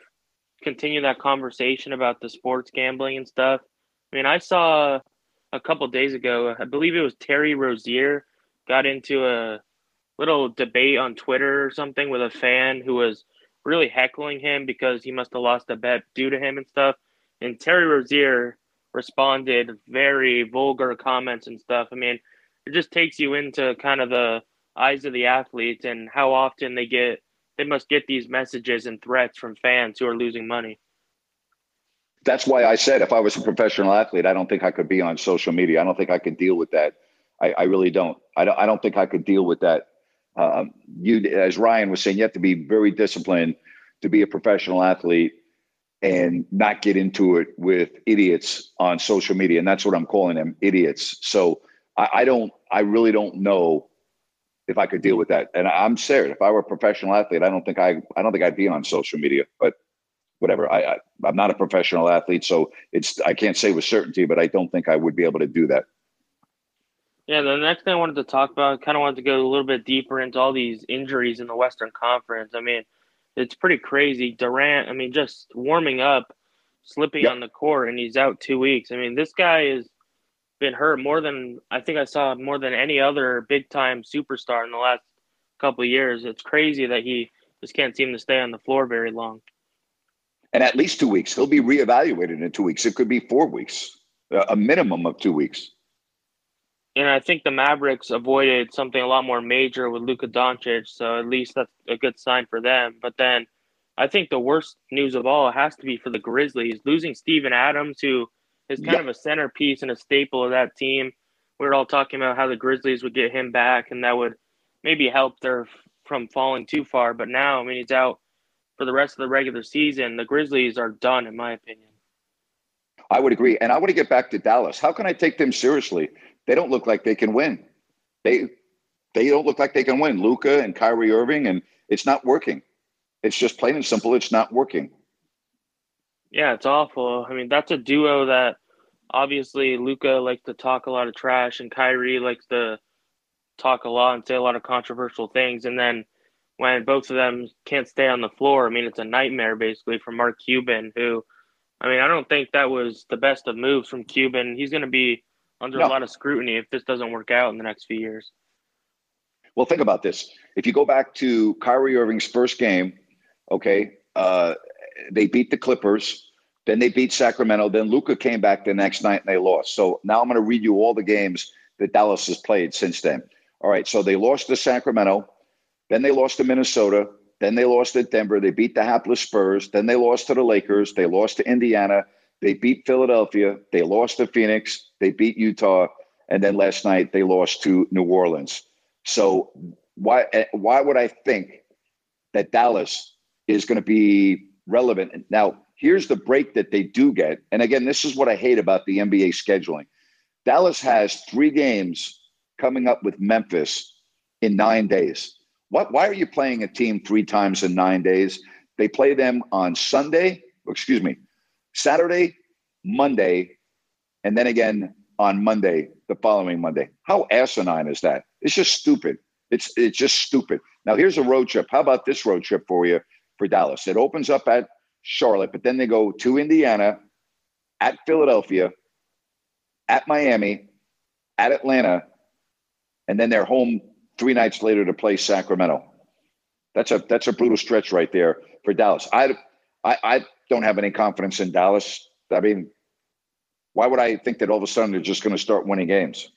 S13: continue that conversation about the sports gambling and stuff. I mean, I saw a couple days ago, I believe it was Terry Rozier got into a little debate on Twitter or something with a fan who was really heckling him because he must have lost a bet due to him and stuff. And Terry Rozier responded very vulgar comments and stuff. I mean, it just takes you into kind of the eyes of the athletes and how often they get they must get these messages and threats from fans who are losing money.
S2: That's why I said if I was a professional athlete, I don't think I could be on social media. I don't think I could deal with that. I, I really don't. I don't. I don't think I could deal with that. Um, you, as Ryan was saying, you have to be very disciplined to be a professional athlete and not get into it with idiots on social media. And that's what I'm calling them, idiots. So I, I don't. I really don't know if I could deal with that. And I'm serious. If I were a professional athlete, I don't think I I don't think I'd be on social media. But whatever. I, I I'm not a professional athlete, so it's I can't say with certainty, but I don't think I would be able to do that.
S13: Yeah, the next thing I wanted to talk about, kind of wanted to go a little bit deeper into all these injuries in the Western Conference. I mean, it's pretty crazy. Durant, I mean, just warming up, slipping yep. on the court, and he's out two weeks. I mean, this guy has been hurt more than I think I saw more than any other big time superstar in the last couple of years. It's crazy that he just can't seem to stay on the floor very long.
S2: And at least two weeks. He'll be reevaluated in two weeks. It could be four weeks, a minimum of two weeks.
S13: And I think the Mavericks avoided something a lot more major with Luka Doncic, so at least that's a good sign for them. But then I think the worst news of all has to be for the Grizzlies. Losing Steven Adams, who is kind yep. of a centerpiece and a staple of that team. We were all talking about how the Grizzlies would get him back and that would maybe help their from falling too far. But now, I mean, he's out for the rest of the regular season. The Grizzlies are done, in my opinion.
S2: I would agree. And I want to get back to Dallas. How can I take them seriously? They don't look like they can win. They they don't look like they can win. Luka and Kyrie Irving, and it's not working. It's just plain and simple. It's not working.
S13: Yeah, it's awful. I mean, that's a duo that obviously Luka likes to talk a lot of trash, and Kyrie likes to talk a lot and say a lot of controversial things. And then when both of them can't stay on the floor, I mean, it's a nightmare basically for Mark Cuban, who, I mean, I don't think that was the best of moves from Cuban. He's going to be under no. a lot of scrutiny if this doesn't work out in the next few years.
S2: Well, think about this. If you go back to Kyrie Irving's first game, okay, uh, they beat the Clippers, then they beat Sacramento, then Luka came back the next night and they lost. So now I'm going to read you all the games that Dallas has played since then. All right, so they lost to Sacramento, then they lost to Minnesota, then they lost to Denver, they beat the hapless Spurs, then they lost to the Lakers, they lost to Indiana, They beat Philadelphia. They lost to Phoenix. They beat Utah, and then last night they lost to New Orleans. So why why would I think that Dallas is going to be relevant? Now, here's the break that they do get. And again, this is what I hate about the NBA scheduling. Dallas has three games coming up with Memphis in nine days. What, why are you playing a team three times in nine days? They play them on Sunday, excuse me, Saturday, Monday, and then again on Monday, the following Monday. How asinine is that? It's just stupid. It's it's just stupid. Now here's a road trip. How about this road trip for you for Dallas? It opens up at Charlotte, but then they go to Indiana, at Philadelphia, at Miami, at Atlanta, and then they're home three nights later to play Sacramento. That's a that's a brutal stretch right there for Dallas. I I, I don't have any confidence in Dallas. I mean, why would I think that all of a sudden they're just going to start winning games?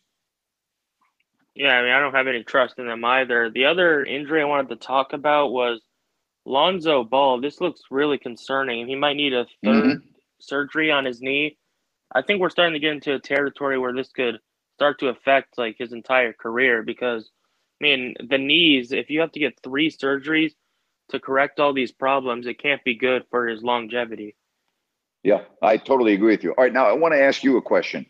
S13: Yeah, I mean, I don't have any trust in them either. The other injury I wanted to talk about was Lonzo Ball. This looks really concerning. He might need a 3rd mm-hmm. surgery on his knee. I think we're starting to get into a territory where this could start to affect like his entire career because I mean, the knees, if you have to get three surgeries to correct all these problems, it can't be good for his longevity.
S2: Yeah, I totally agree with you. All right, now I want to ask you a question.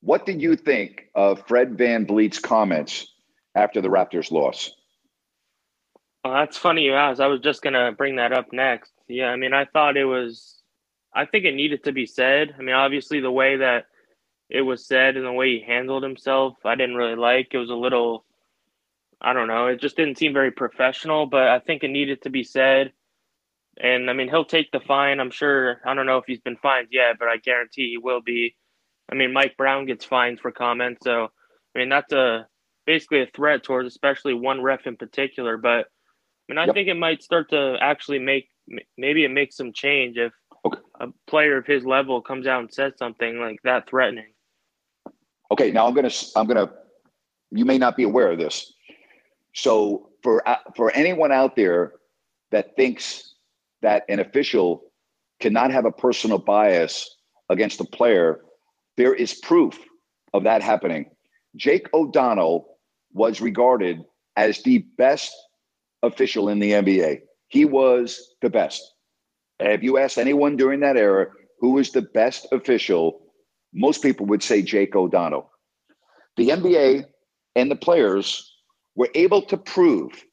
S2: What did you think of Fred VanVleet's comments after the Raptors loss?
S13: Well, that's funny you asked. I was just going to bring that up next. Yeah, I mean, I thought it was, I think it needed to be said. I mean, obviously, the way that it was said and the way he handled himself, I didn't really like. It was a little I don't know. It just didn't seem very professional, but I think it needed to be said. And I mean, he'll take the fine. I'm sure. I don't know if he's been fined yet, but I guarantee he will be. I mean, Mike Brown gets fined for comments, so I mean that's a basically a threat towards especially one ref in particular. But I mean, I yep. think it might start to actually make maybe it makes some change if okay. a player of his level comes out and says something like that threatening.
S2: Okay, now I'm gonna I'm gonna. You may not be aware of this. So for uh, for anyone out there that thinks that an official cannot have a personal bias against a player, there is proof of that happening. Jake O'Donnell was regarded as the best official in the NBA. He was the best. If you ask anyone during that era who was the best official, most people would say Jake O'Donnell. The NBA and the players were able to prove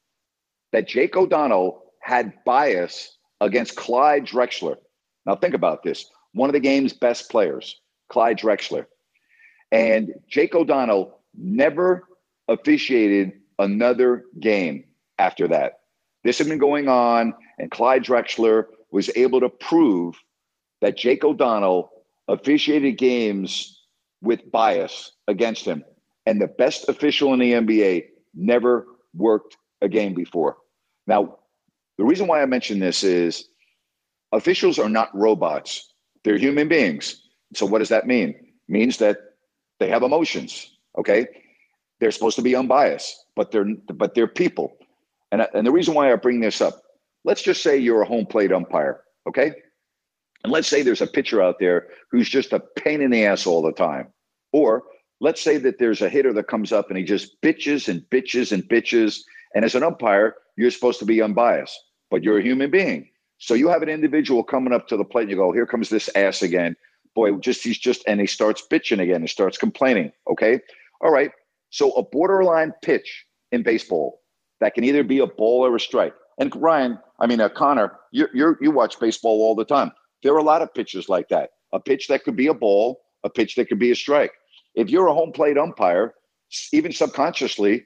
S2: that Jake O'Donnell had bias against Clyde Drexler. Now, think about this one of the game's best players, Clyde Drexler. And Jake O'Donnell never officiated another game after that. This had been going on, and Clyde Drexler was able to prove that Jake O'Donnell officiated games with bias against him. And the best official in the NBA never worked a game before. Now, the reason why I mention this is officials are not robots, they're human beings. So, what does that mean? It means that they have emotions, okay? They're supposed to be unbiased, but they're but they're people. And, and the reason why I bring this up, let's just say you're a home plate umpire, okay? And let's say there's a pitcher out there who's just a pain in the ass all the time. Or let's say that there's a hitter that comes up and he just bitches and bitches and bitches. And as an umpire, you're supposed to be unbiased, but you're a human being. So you have an individual coming up to the plate and you go, here comes this ass again. Boy, just he's just, and he starts bitching again and starts complaining. Okay. All right. So a borderline pitch in baseball that can either be a ball or a strike. And Ryan, I mean, uh, Connor, you you you watch baseball all the time. There are a lot of pitches like that. A pitch that could be a ball, a pitch that could be a strike. If you're a home plate umpire, even subconsciously,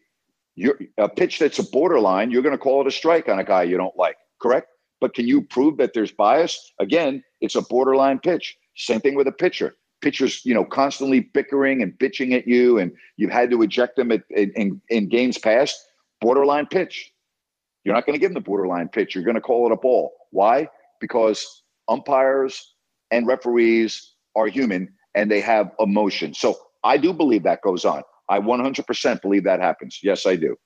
S2: you're a pitch that's a borderline, you're going to call it a strike on a guy you don't like, correct? But can you prove that there's bias? Again, it's a borderline pitch. Same thing with a pitcher. Pitchers, you know, constantly bickering and bitching at you, and you've had to eject them at, in, in games past. Borderline pitch. You're not going to give them the borderline pitch. You're going to call it a ball. Why? Because umpires and referees are human and they have emotion. So I do believe that goes on. I 100% believe that happens. Yes, I do.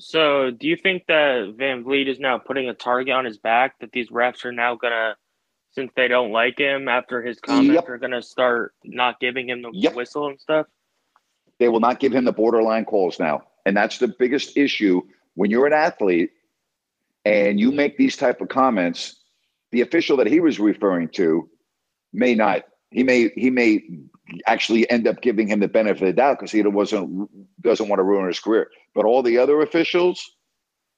S13: So, do you think that VanVleet is now putting a target on his back that these refs are now going to since they don't like him after his comments,
S2: Yep.
S13: are going to start not giving him the
S2: Yep.
S13: whistle and stuff.
S2: They will not give him the borderline calls now. And that's the biggest issue when you're an athlete and you make these type of comments, the official that he was referring to may not he may he may actually end up giving him the benefit of the doubt because he wasn't doesn't want to ruin his career. But all the other officials,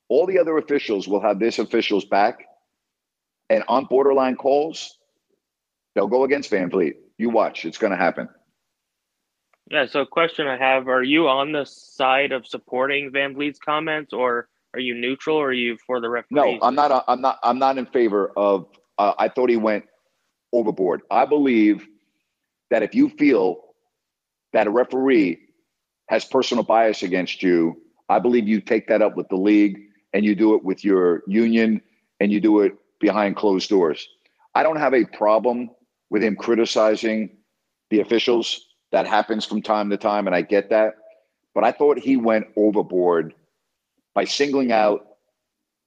S2: all the other officials will have this official's back. And on borderline calls, they'll go against VanVleet. You watch, it's going to happen.
S13: Yeah. So, question I have: Are you on the side of supporting VanVleet's comments, or are you neutral, or are you for the referee?
S2: No, I'm not. I'm not. I'm not in favor of. Uh, I thought he went overboard. I believe that if you feel that a referee has personal bias against you, I believe you take that up with the league and you do it with your union and you do it behind closed doors. I don't have a problem with him criticizing the officials. That happens from time to time, and I get that. But I thought he went overboard by singling out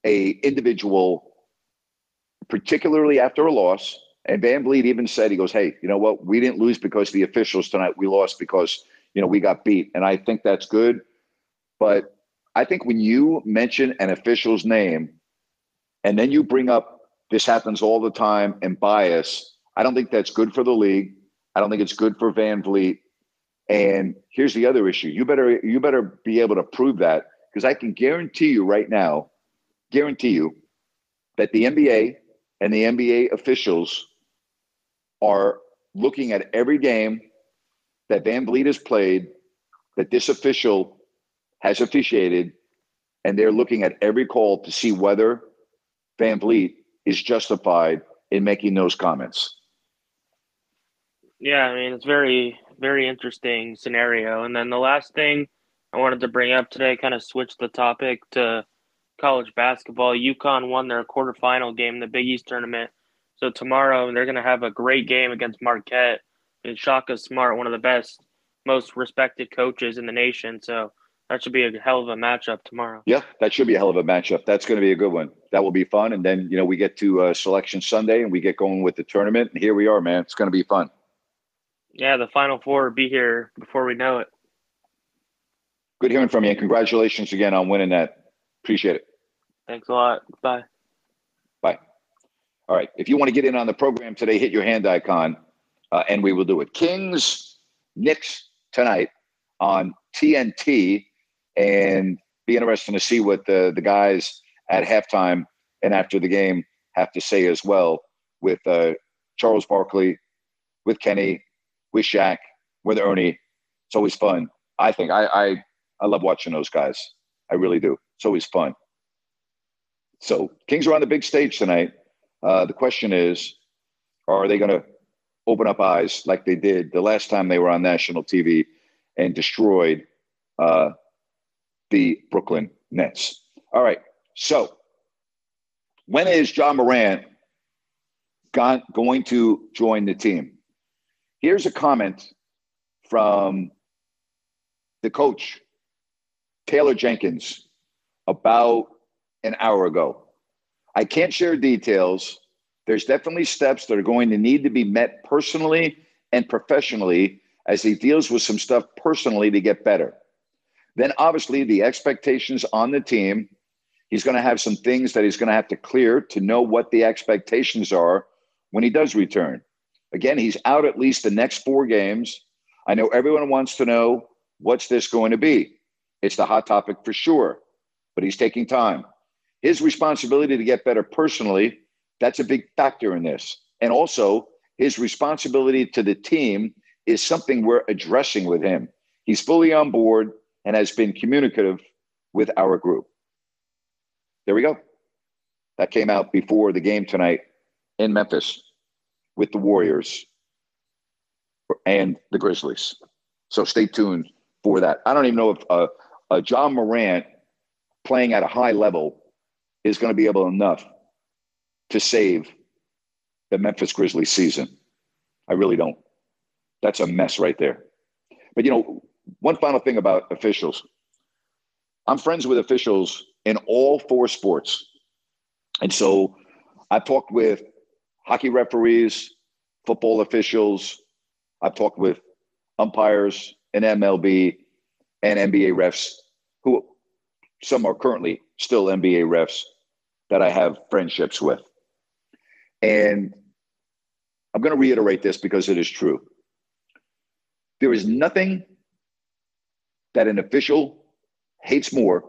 S2: a individual, particularly after a loss. And VanVleet even said, he goes, Hey, you know what? We didn't lose because the officials tonight. We lost because, you know, we got beat. And I think that's good. But I think when you mention an official's name and then you bring up this happens all the time and bias, I don't think that's good for the league. I don't think it's good for VanVleet. And here's the other issue. You better you better be able to prove that because I can guarantee you right now, guarantee you that the NBA and the NBA officials are looking at every game that VanVleet has played, that this official has officiated, and they're looking at every call to see whether VanVleet is justified in making those comments.
S13: Yeah, I mean it's very very interesting scenario. And then the last thing I wanted to bring up today, kind of switch the topic to college basketball. UConn won their quarterfinal game in the Big East tournament. So tomorrow they're going to have a great game against Marquette. And Shaka Smart, one of the best, most respected coaches in the nation. So that should be a hell of a matchup tomorrow.
S2: Yeah, that should be a hell of a matchup. That's going to be a good one. That will be fun. And then, you know, we get to uh, Selection Sunday and we get going with the tournament. And here we are, man. It's going to be fun.
S13: Yeah, the Final Four will be here before we know it.
S2: Good hearing from you. And congratulations again on winning that. Appreciate it.
S13: Thanks a lot. Bye.
S2: Bye. All right. If you want to get in on the program today, hit your hand icon uh, and we will do it. Kings, Knicks tonight on TNT. And be interesting to see what the, the guys at halftime and after the game have to say as well with uh, Charles Barkley, with Kenny, with Shaq, with Ernie. It's always fun. I think I, I I love watching those guys. I really do. It's always fun. So Kings are on the big stage tonight. Uh, the question is, are they going to open up eyes like they did the last time they were on national TV and destroyed uh, the Brooklyn Nets? All right. So when is Ja Morant got, going to join the team? Here's a comment from the coach, Taylor Jenkins, about an hour ago. I can't share details. There's definitely steps that are going to need to be met personally and professionally as he deals with some stuff personally to get better. Then, obviously, the expectations on the team. He's going to have some things that he's going to have to clear to know what the expectations are when he does return. Again, he's out at least the next four games. I know everyone wants to know what's this going to be. It's the hot topic for sure, but he's taking time. His responsibility to get better personally, that's a big factor in this. And also, his responsibility to the team is something we're addressing with him. He's fully on board and has been communicative with our group. There we go. That came out before the game tonight in Memphis with the Warriors and the Grizzlies. So stay tuned for that. I don't even know if uh, uh, Ja Morant playing at a high level is going to be able enough to save the Memphis Grizzlies season. I really don't. That's a mess right there. But you know, one final thing about officials. I'm friends with officials in all four sports. And so I've talked with hockey referees, football officials. I've talked with umpires in MLB and NBA refs who some are currently still NBA refs that I have friendships with. And I'm going to reiterate this because it is true. There is nothing that an official hates more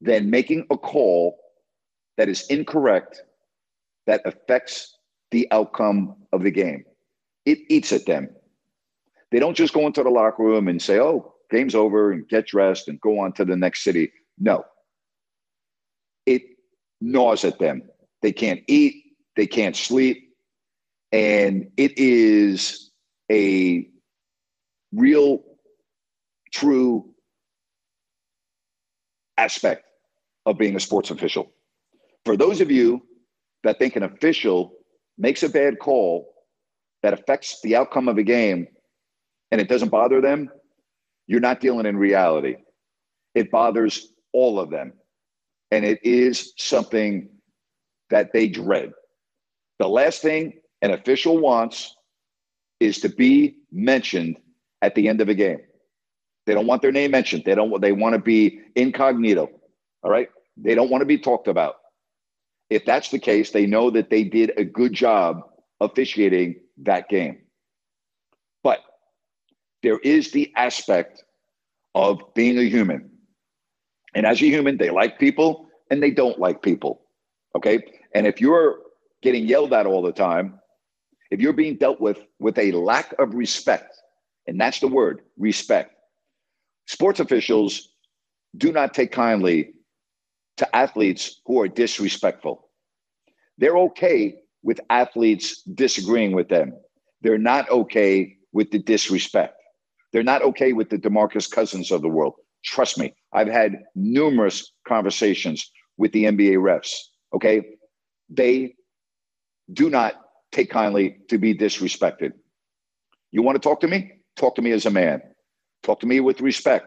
S2: than making a call that is incorrect that affects the outcome of the game. It eats at them. They don't just go into the locker room and say, oh, game's over and get dressed and go on to the next city. No. Gnaws at them. They can't eat, they can't sleep. And it is a real, true aspect of being a sports official. For those of you that think an official makes a bad call that affects the outcome of a game and it doesn't bother them, you're not dealing in reality. It bothers all of them. And it is something that they dread. The last thing an official wants is to be mentioned at the end of a game. They don't want their name mentioned. They don't they want to be incognito. All right? They don't want to be talked about. If that's the case, they know that they did a good job officiating that game. But there is the aspect of being a human. And as a human, they like people and they don't like people. Okay. And if you're getting yelled at all the time, if you're being dealt with with a lack of respect, and that's the word respect, sports officials do not take kindly to athletes who are disrespectful. They're okay with athletes disagreeing with them. They're not okay with the disrespect. They're not okay with the DeMarcus Cousins of the world. Trust me, I've had numerous conversations with the NBA refs. Okay. They do not take kindly to be disrespected. You want to talk to me? Talk to me as a man. Talk to me with respect.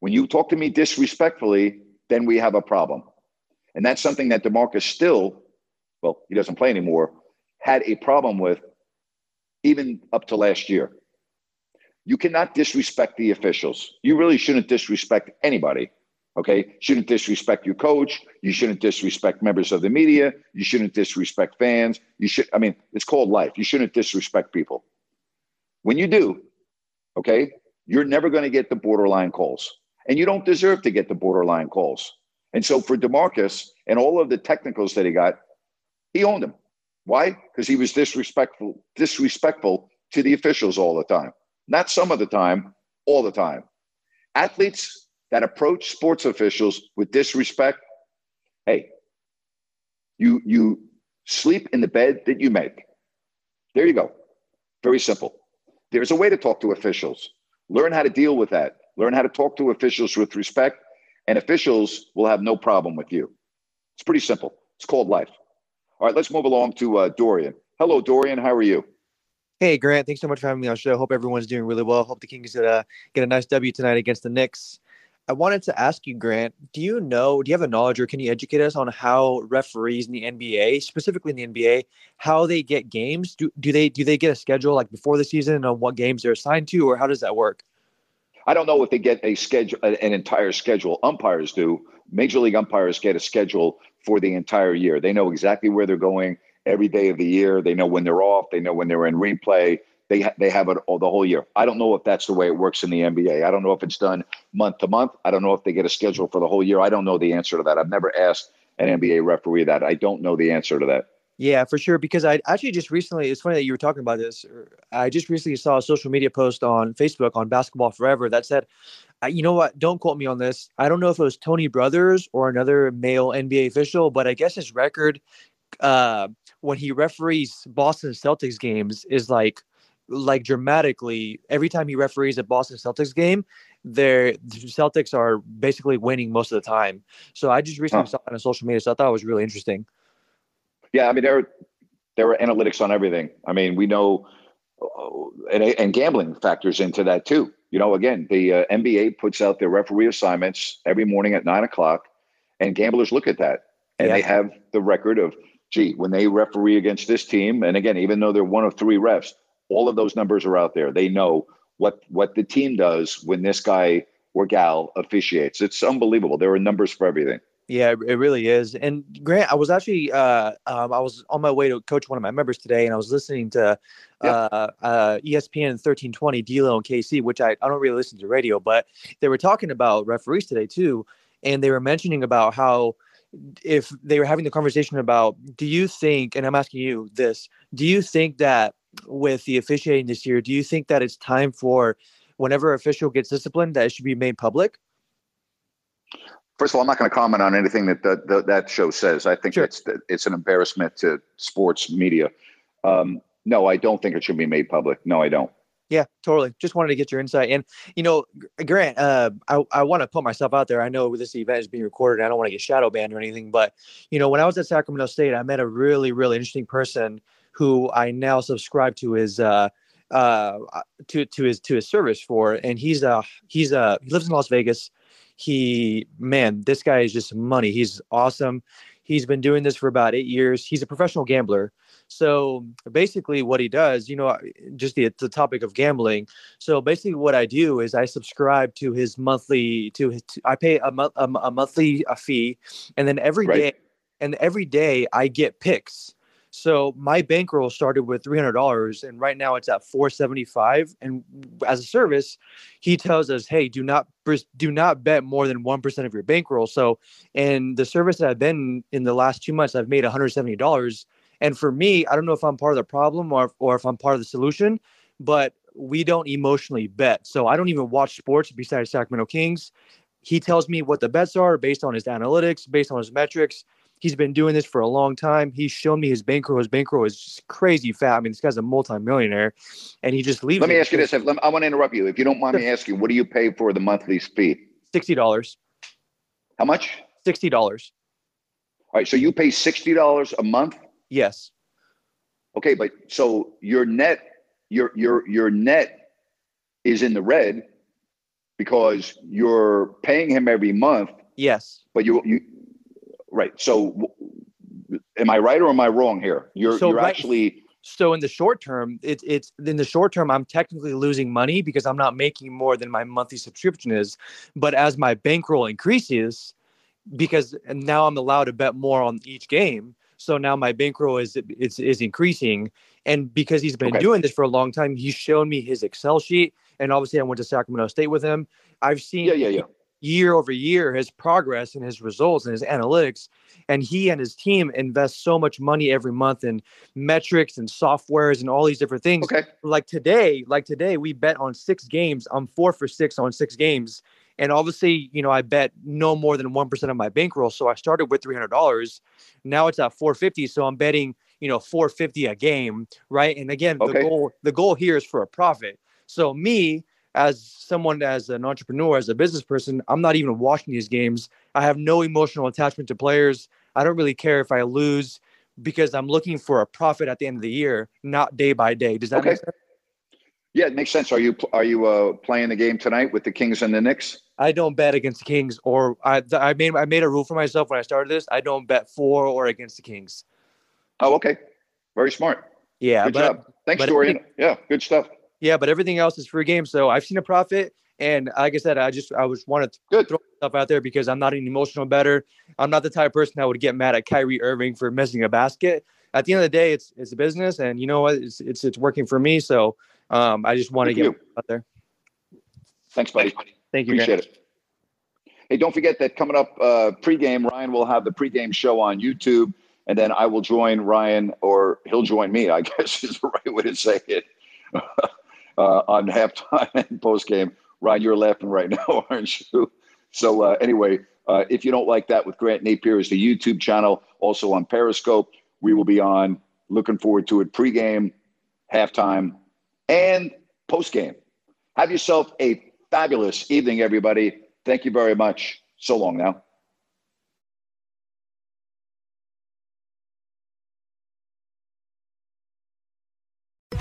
S2: When you talk to me disrespectfully, then we have a problem. And that's something that DeMarcus still, well, he doesn't play anymore, had a problem with even up to last year. You cannot disrespect the officials. You really shouldn't disrespect anybody. Okay. Shouldn't disrespect your coach. You shouldn't disrespect members of the media. You shouldn't disrespect fans. You should, I mean, it's called life. You shouldn't disrespect people. When you do, okay, you're never going to get the borderline calls. And you don't deserve to get the borderline calls. And so for DeMarcus and all of the technicals that he got, he owned them. Why? Because he was disrespectful, disrespectful to the officials all the time. Not some of the time, all the time. Athletes that approach sports officials with disrespect, hey, you you sleep in the bed that you make. There you go. Very simple. There's a way to talk to officials. Learn how to deal with that. Learn how to talk to officials with respect, and officials will have no problem with you. It's pretty simple. It's called life. All right, let's move along to uh, Dorian. Hello, Dorian. How are you?
S14: Hey, Grant. Thanks so much for having me on the show. Hope everyone's doing really well. Hope the Kings get a, get a nice W tonight against the Knicks. I wanted to ask you, Grant, do you know, do you have a knowledge or can you educate us on how referees in the NBA, specifically in the NBA, how they get games? Do, do they do they get a schedule like before the season on what games they're assigned to, or how does that work?
S2: I don't know if they get a schedule, an entire schedule. Umpires do. Major league umpires get a schedule for the entire year. They know exactly where they're going every day of the year. They know when they're off. They know when they're in replay. They ha- they have it all the whole year. I don't know if that's the way it works in the NBA. I don't know if it's done month to month. I don't know if they get a schedule for the whole year. I don't know the answer to that. I've never asked an NBA referee that. I don't know the answer to that.
S14: Yeah, for sure. Because I actually just recently, it's funny that you were talking about this. I just recently saw a social media post on Facebook on Basketball Forever that said, you know what? Don't quote me on this. I don't know if it was Tony Brothers or another male NBA official, but I guess his record uh, when he referees Boston Celtics games is like like dramatically every time he referees a Boston Celtics game, their the Celtics are basically winning most of the time. So I just recently huh. saw it on social media, so I thought it was really interesting.
S2: Yeah, I mean there there are analytics on everything. I mean we know, uh, and, and gambling factors into that too. You know, again, the uh, NBA puts out their referee assignments every morning at nine o'clock, and gamblers look at that, and yeah. they have the record of gee, when they referee against this team, and again, even though they're one of three refs, all of those numbers are out there. They know what what the team does when this guy or gal officiates. It's unbelievable. There are numbers for everything.
S14: Yeah, it really is. And Grant, I was actually uh, um, I was on my way to coach one of my members today, and I was listening to uh, uh, ESPN 1320 D'Lo and KC, which I, I don't really listen to radio, but they were talking about referees today too, and they were mentioning about how if they were having the conversation about do you think and i'm asking you this do you think that with the officiating this year do you think that it's time for whenever official gets disciplined that it should be made public
S2: First of all, I'm not going to comment on anything that the, the, that show says. I think it's it's an embarrassment to sports media. Um, no, I don't think it should be made public. No, I don't.
S14: Yeah, totally. Just wanted to get your insight. And you know, Grant, uh, I I want to put myself out there. I know this event is being recorded. I don't want to get shadow banned or anything, but you know, when I was at Sacramento State, I met a really really interesting person who I now subscribe to his uh uh to to his to his service for, and he's uh he's uh he lives in Las Vegas. He man, this guy is just money. He's awesome. He's been doing this for about eight years. He's a professional gambler. So basically, what he does, you know, just the, the topic of gambling. So basically, what I do is I subscribe to his monthly to his. To, I pay a, month a, a monthly a fee, and then every day,
S2: Right.
S14: and every day I get picks. So my bankroll started with three hundred dollars, and right now it's at four seventy five. And as a service, he tells us, "Hey, do not do not bet more than one percent of your bankroll." So, and the service that I've been in the last two months, I've made one hundred seventy dollars. And for me, I don't know if I'm part of the problem or or if I'm part of the solution, but we don't emotionally bet. So I don't even watch sports besides Sacramento Kings. He tells me what the bets are based on his analytics, based on his metrics. He's been doing this for a long time. He's shown me his bankroll. His bankroll is just crazy fat. I mean, this guy's a multimillionaire, and he just leaves.
S2: Let me ask you this. Let- I want to interrupt you. If you don't mind me asking, what do you pay for the monthly fee?
S14: Sixty dollars.
S2: How much?
S14: Sixty dollars.
S2: All right. So you pay sixty dollars a month.
S14: Yes.
S2: Okay, but so your net, your your your net is in the red because you're paying him every month.
S14: Yes.
S2: But you you right. So am I right or am I wrong here? You're
S14: So
S2: you're
S14: right-
S2: actually
S14: So in the short term, it's it's in the short term, I'm technically losing money because I'm not making more than my monthly subscription is. But as my bankroll increases, because now I'm allowed to bet more on each game. So now my bankroll is is is increasing. And because he's been
S2: Okay.
S14: doing this for a long time, he's shown me his Excel sheet. And obviously I went to Sacramento State with him. I've seen
S2: Yeah, yeah, yeah.
S14: year over year his progress and his results and his analytics and he and his team invest so much money every month in metrics and softwares and all these different things
S2: okay
S14: like today like today we bet on six games i'm four for six on six games and obviously you know i bet no more than 1% of my bankroll so i started with $300 now it's at 450 so i'm betting you know 450 a game right? And again the goal the goal here is for a profit. So me as someone as an entrepreneur as a business person i'm not even watching these games. I have no emotional attachment to players. I don't really care if i lose because i'm looking for a profit at the end of the year not day by day. Does that
S2: Okay.
S14: make sense?
S2: Yeah, it makes sense. Are you are you uh, playing the game tonight with the Kings and the Knicks?
S14: I don't bet against the Kings, or I I made I made a rule for myself when I started this. I don't bet for or against the Kings.
S2: Oh, okay. Very smart.
S14: Yeah,
S2: Good
S14: but
S2: job. Thanks, Dorian. Yeah, good stuff.
S14: yeah, but everything else is free game. So I've seen a profit, and like I said, I just I was wanted to throw stuff out there because I'm not an emotional better. I'm not the type of person that would get mad at Kyrie Irving for missing a basket. At the end of the day, it's it's a business, and you know what? It's it's, it's working for me. So um, I just want to get out there.
S2: Thanks, buddy.
S14: Thank you.
S2: Appreciate
S14: Grant.
S2: it. Hey, don't forget that coming up uh, pregame, Ryan will have the pregame show on YouTube, and then I will join Ryan, or he'll join me. I guess is the right way to say it. uh, on halftime and postgame, Ryan, you're laughing right now, aren't you? So uh, anyway, uh, if you don't like that with Grant Napear, is the YouTube channel also on Periscope. We will be on. Looking forward to it. Pregame, halftime, and postgame. Have yourself a fabulous evening, everybody. Thank you very much. So long now.